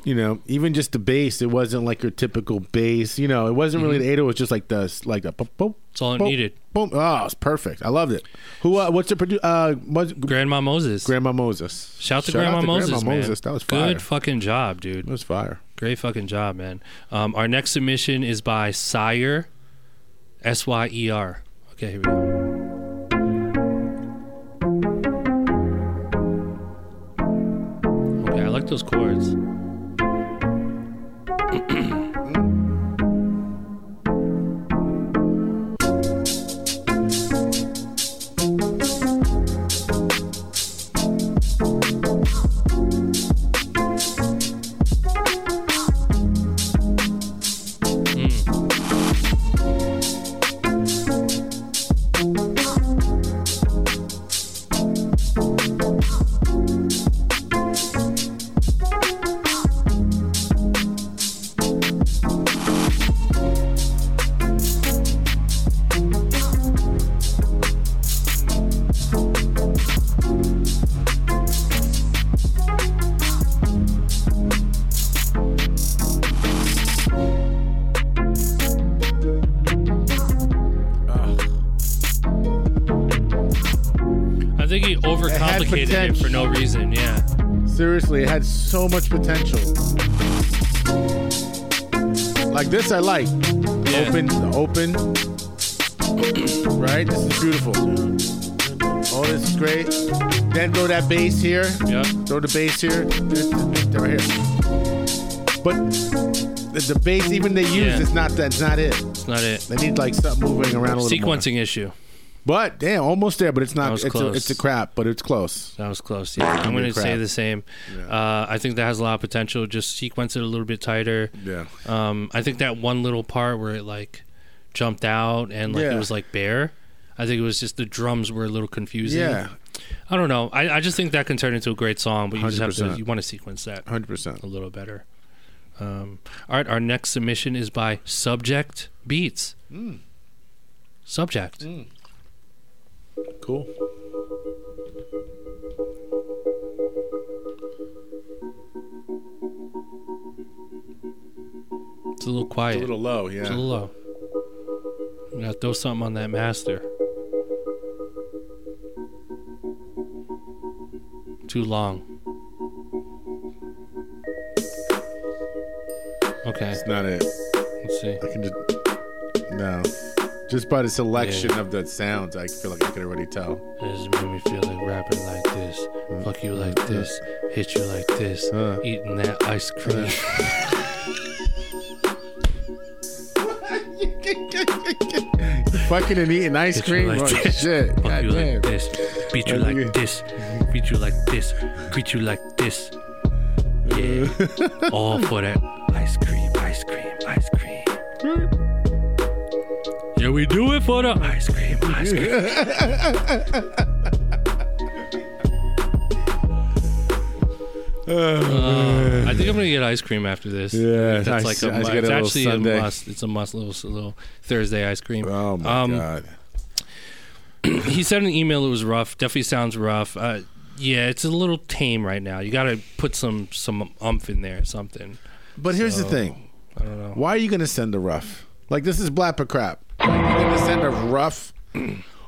you know, even just the bass, it wasn't like your typical bass. You know, it wasn't really the 808, it was just like the like the boom, boom, That's all it boom, needed. Boom. Oh, it's perfect. I loved it. Who? Uh, what's the producer? Uh, what's Grandma Moses. Grandma Moses? Shout to Shout Grandma to Moses, Grandma man. Moses. That was fire. Good fucking job, dude. It was fire. Great fucking job, man. Um, our next submission is by Sire, S Y E R. Okay, here we go. Okay, I like those chords. <clears throat> so much potential. Like this, I like. Yeah. Open, the open. right? This is beautiful. Oh, this is great. Then throw that bass here. Yeah. Throw the bass here. Right here. But the, the bass, even they use, Yeah. it's not that's not it. It's not it. They need like something moving around a little more. Sequencing issue. But damn, almost there. But it's not. It's a, close. it's a crap, but it's close. That was close. Yeah, I'm going to say the same. Uh, I think that has a lot of potential. Just sequence it a little bit tighter. Yeah. Um, I think that one little part where it like jumped out and like Yeah. it was like bare. I think it was just the drums were a little confusing. Yeah, I don't know. I, I just think that can turn into a great song, but you just have to you want to sequence that hundred percent. a little better. Um, all right, our next submission is by Subject Beats. Mm. Subject. Cool. It's a little quiet. It's a little low, yeah. It's a little low. You gotta throw something on that master. Too long. Okay, It's not it. let's see. I can just no. Just by the selection of the sounds, I feel like I can already tell. This made me feel like rapping like this. Fuck you like this. Hit you like this. Uh. Eating that ice cream. <laughs> Fucking and eating ice Hit cream. like oh, shit. Fuck God you damn. like this. Beat you Like- this. Beat you like this. Greet you like this. Yeah. <laughs> All for that ice cream, ice cream, ice cream. Yeah, we do it for the ice cream, ice cream. Uh, I think I'm gonna get ice cream after this. Yeah, that's like a, mu- it's actually Sunday. a must. It's a must little little Thursday ice cream. Oh my Um, god. <clears throat> he in the email it was rough. Definitely sounds rough. Uh, yeah, it's a little tame right now. You got to put some some umph in there, something. But here's the thing. I don't know. Why are you gonna send the rough? Like this is blap or crap. Like, you're gonna send a rough. <clears throat>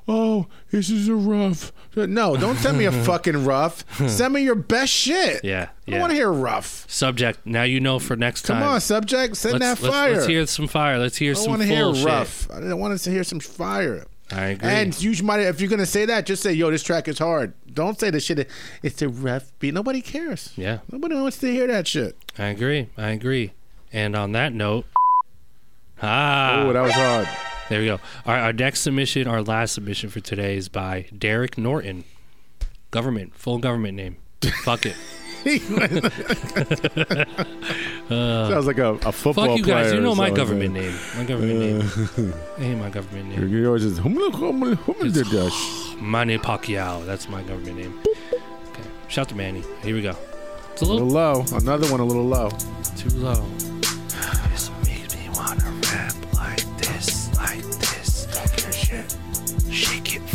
Oh, this is a rough. No, don't send me a <laughs> fucking rough. Send me your best shit. Yeah, I yeah. want to hear rough. Subject. Now you know for next time. Come on, subject. Send let's, that let's- fire. Let's, hear some fire. Let's hear I some want to full hear shit. rough. I don't want to hear some fire. I agree. And you might, if you're gonna say that, just say, "Yo, this track is hard." Don't say the shit. It's a rough beat. Nobody cares. yeah, Nobody wants to hear that shit. I agree. I agree. And on that note, ah, Oh, that was hard. there we go. All right, our next submission, our last submission for today is by Derek Norton. Government, full government name. Fuck it. <laughs> Sounds like a, a football Fuck you guys. You know my government name. My government name. <laughs> Ain't my government name. Yours is. <sighs> Manny Pacquiao. That's my government name. Okay. Shout to Manny. Here we go. It's a A little little low. Another one, a little low. too low. <sighs> This makes me wanna rap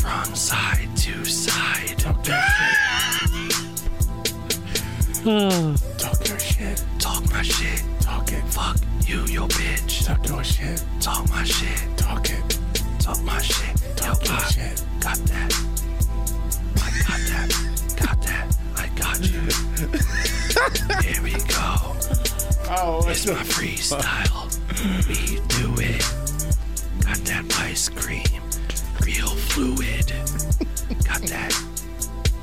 from side to side. Talk your shit. Hmm. Talk your shit. Talk my shit. Talk it. Fuck you, your bitch. Talk your shit. Talk my shit. Talk it. Talk my shit. Talk your shit. Got that. I got that. Got that. I got you. <laughs> Here we go. Oh, It's my <laughs> freestyle. We do it. Got that ice cream. Real fluid. Got that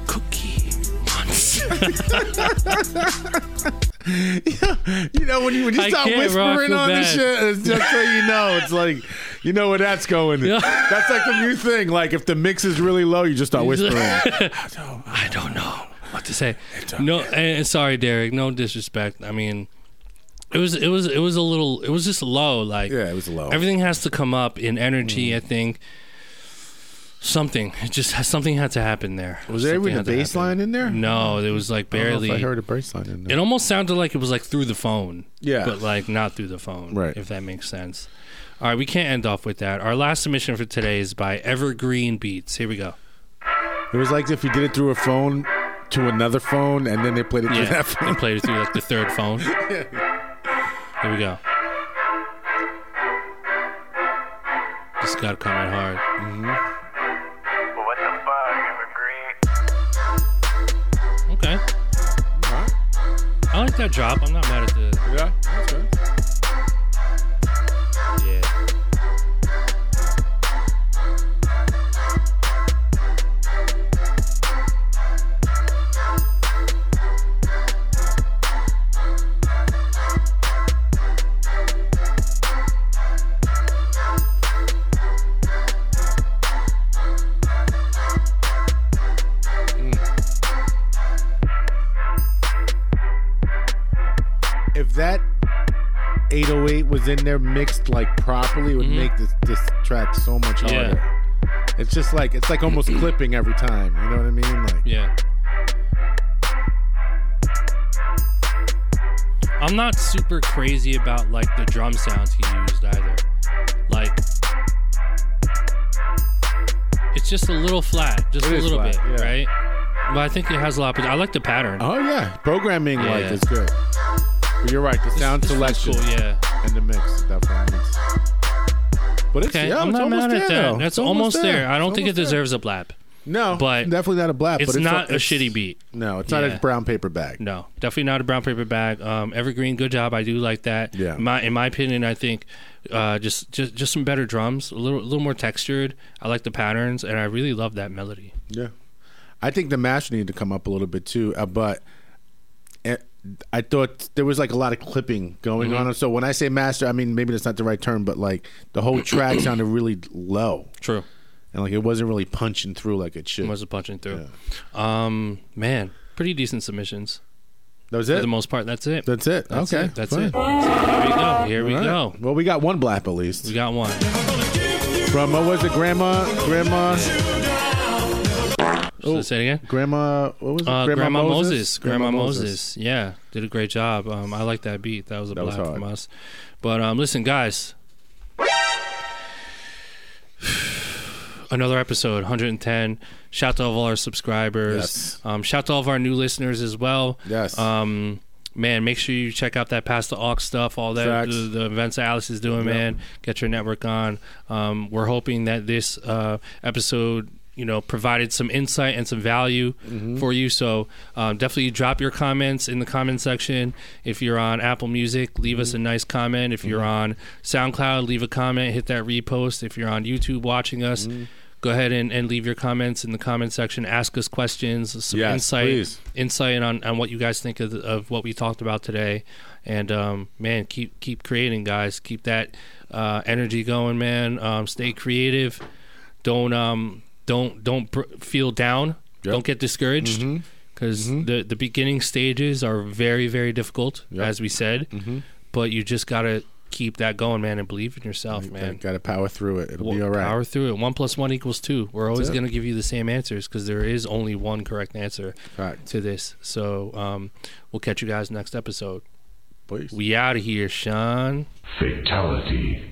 cookie once. <laughs> you know when you when you I start can't, bro. I whispering on this bad. shit, it's just so you know, it's like you know where that's going. That's like the new thing. Like if the mix is really low, you just start whispering. <laughs> I don't know what to say. No, and sorry, Derek. No disrespect. I mean, it was it was it was a little. It was just low. Like yeah, it was low. everything has to come up in energy. Mm. I think something. It just something had to happen there. was there Something even a bass line in there? No, it was like I barely. if I heard a bass line in there. It almost sounded like it was like through the phone. Yeah. But like not through the phone. Right. If that makes sense. All right, we can't end off with that. Our last submission for today is by Evergreen Beats. Here we go. It was like if you did it through a phone to another phone, and then they played it through Yeah. that they phone. played it through like the third phone. <laughs> Here we go. This got to come in hard. What I like that drop. I'm not mad at the. Yeah, that's good. That 808 was in there mixed like properly, it would make this this track so much Mm-hmm. Yeah. harder. It's just like it's like almost <clears throat> clipping every time. You know what I mean? Like Yeah. I'm not super crazy about like the drum sounds he used either. Like it's just a little flat, just It a little flat, bit, yeah. right? But I think it has a lot. Of, I like the pattern. Oh yeah, programming like Yeah. is good. But you're right, the sound feels selection cool, yeah. and the mix definitely. But it's, Okay, yeah, I'm it's not almost mad at there, that. though. That's It's almost there. I don't It's think it almost there. deserves a blap. No, but definitely not a blap. It's but not a it's- shitty beat. No, it's not a brown paper bag. No, definitely not a brown paper bag. Um, Evergreen, good job. I do like that. Yeah. In my in my opinion, I think uh, just just just some better drums, a little a little more textured. I like the patterns, and I really love that melody. Yeah, I think the master needed to come up a little bit too, uh, but I thought there was like a lot of clipping going Mm-hmm. on. So when I say master, I mean maybe that's not the right term, but like the whole track sounded really low, True. and like it wasn't really punching through like it should. It wasn't punching through. Um, man, pretty decent submissions that was it. for the most part. That's it. that's it. That's okay, it. That's fine. it. Here we go. Here we All right. go. Well, we got one blap at least We got one. from what was it, Grandma? Grandma? So say it again. Grandma? What was it? Uh, Grandma, Moses. Grandma Moses. Yeah, did a great job. Um, I like that beat. That was a That blast from us. But um, listen, guys. <sighs> Another episode, 110. Shout out to all our subscribers. Yes. Um, shout out to all of our new listeners as well. Yes. Um, man, make sure you check out that Pass the Aux stuff, all that, the, the events that Alice is doing, Yeah. man. Get your network on. Um, we're hoping that this uh, episode, you know, provided some insight and some value Mm-hmm. for you. So um, definitely drop your comments in the comment section. If you're on Apple Music, leave Mm-hmm. us a nice comment. If you're on SoundCloud, leave a comment, hit that repost. If you're on YouTube watching us, Mm-hmm. go ahead and, and leave your comments in the comment section. Ask us questions, some Yes, insight please. insight on, on what you guys think of, of what we talked about today. And um, man, keep keep creating, guys. Keep that uh, energy going, man. Um, stay creative. Don't um don't don't br- feel down. Yep. Don't get discouraged because the the beginning stages are very very difficult, Yep. as we said. Mhm. But you just gotta keep that going, man, and believe in yourself, you man. Got to power through it. It'll be all right. Power through it. One plus one equals two. We're always it. going to give you the same answers because there is only one correct answer Fact. to this. So um, we'll catch you guys next episode. Please. We out of here, Sean. Fatality.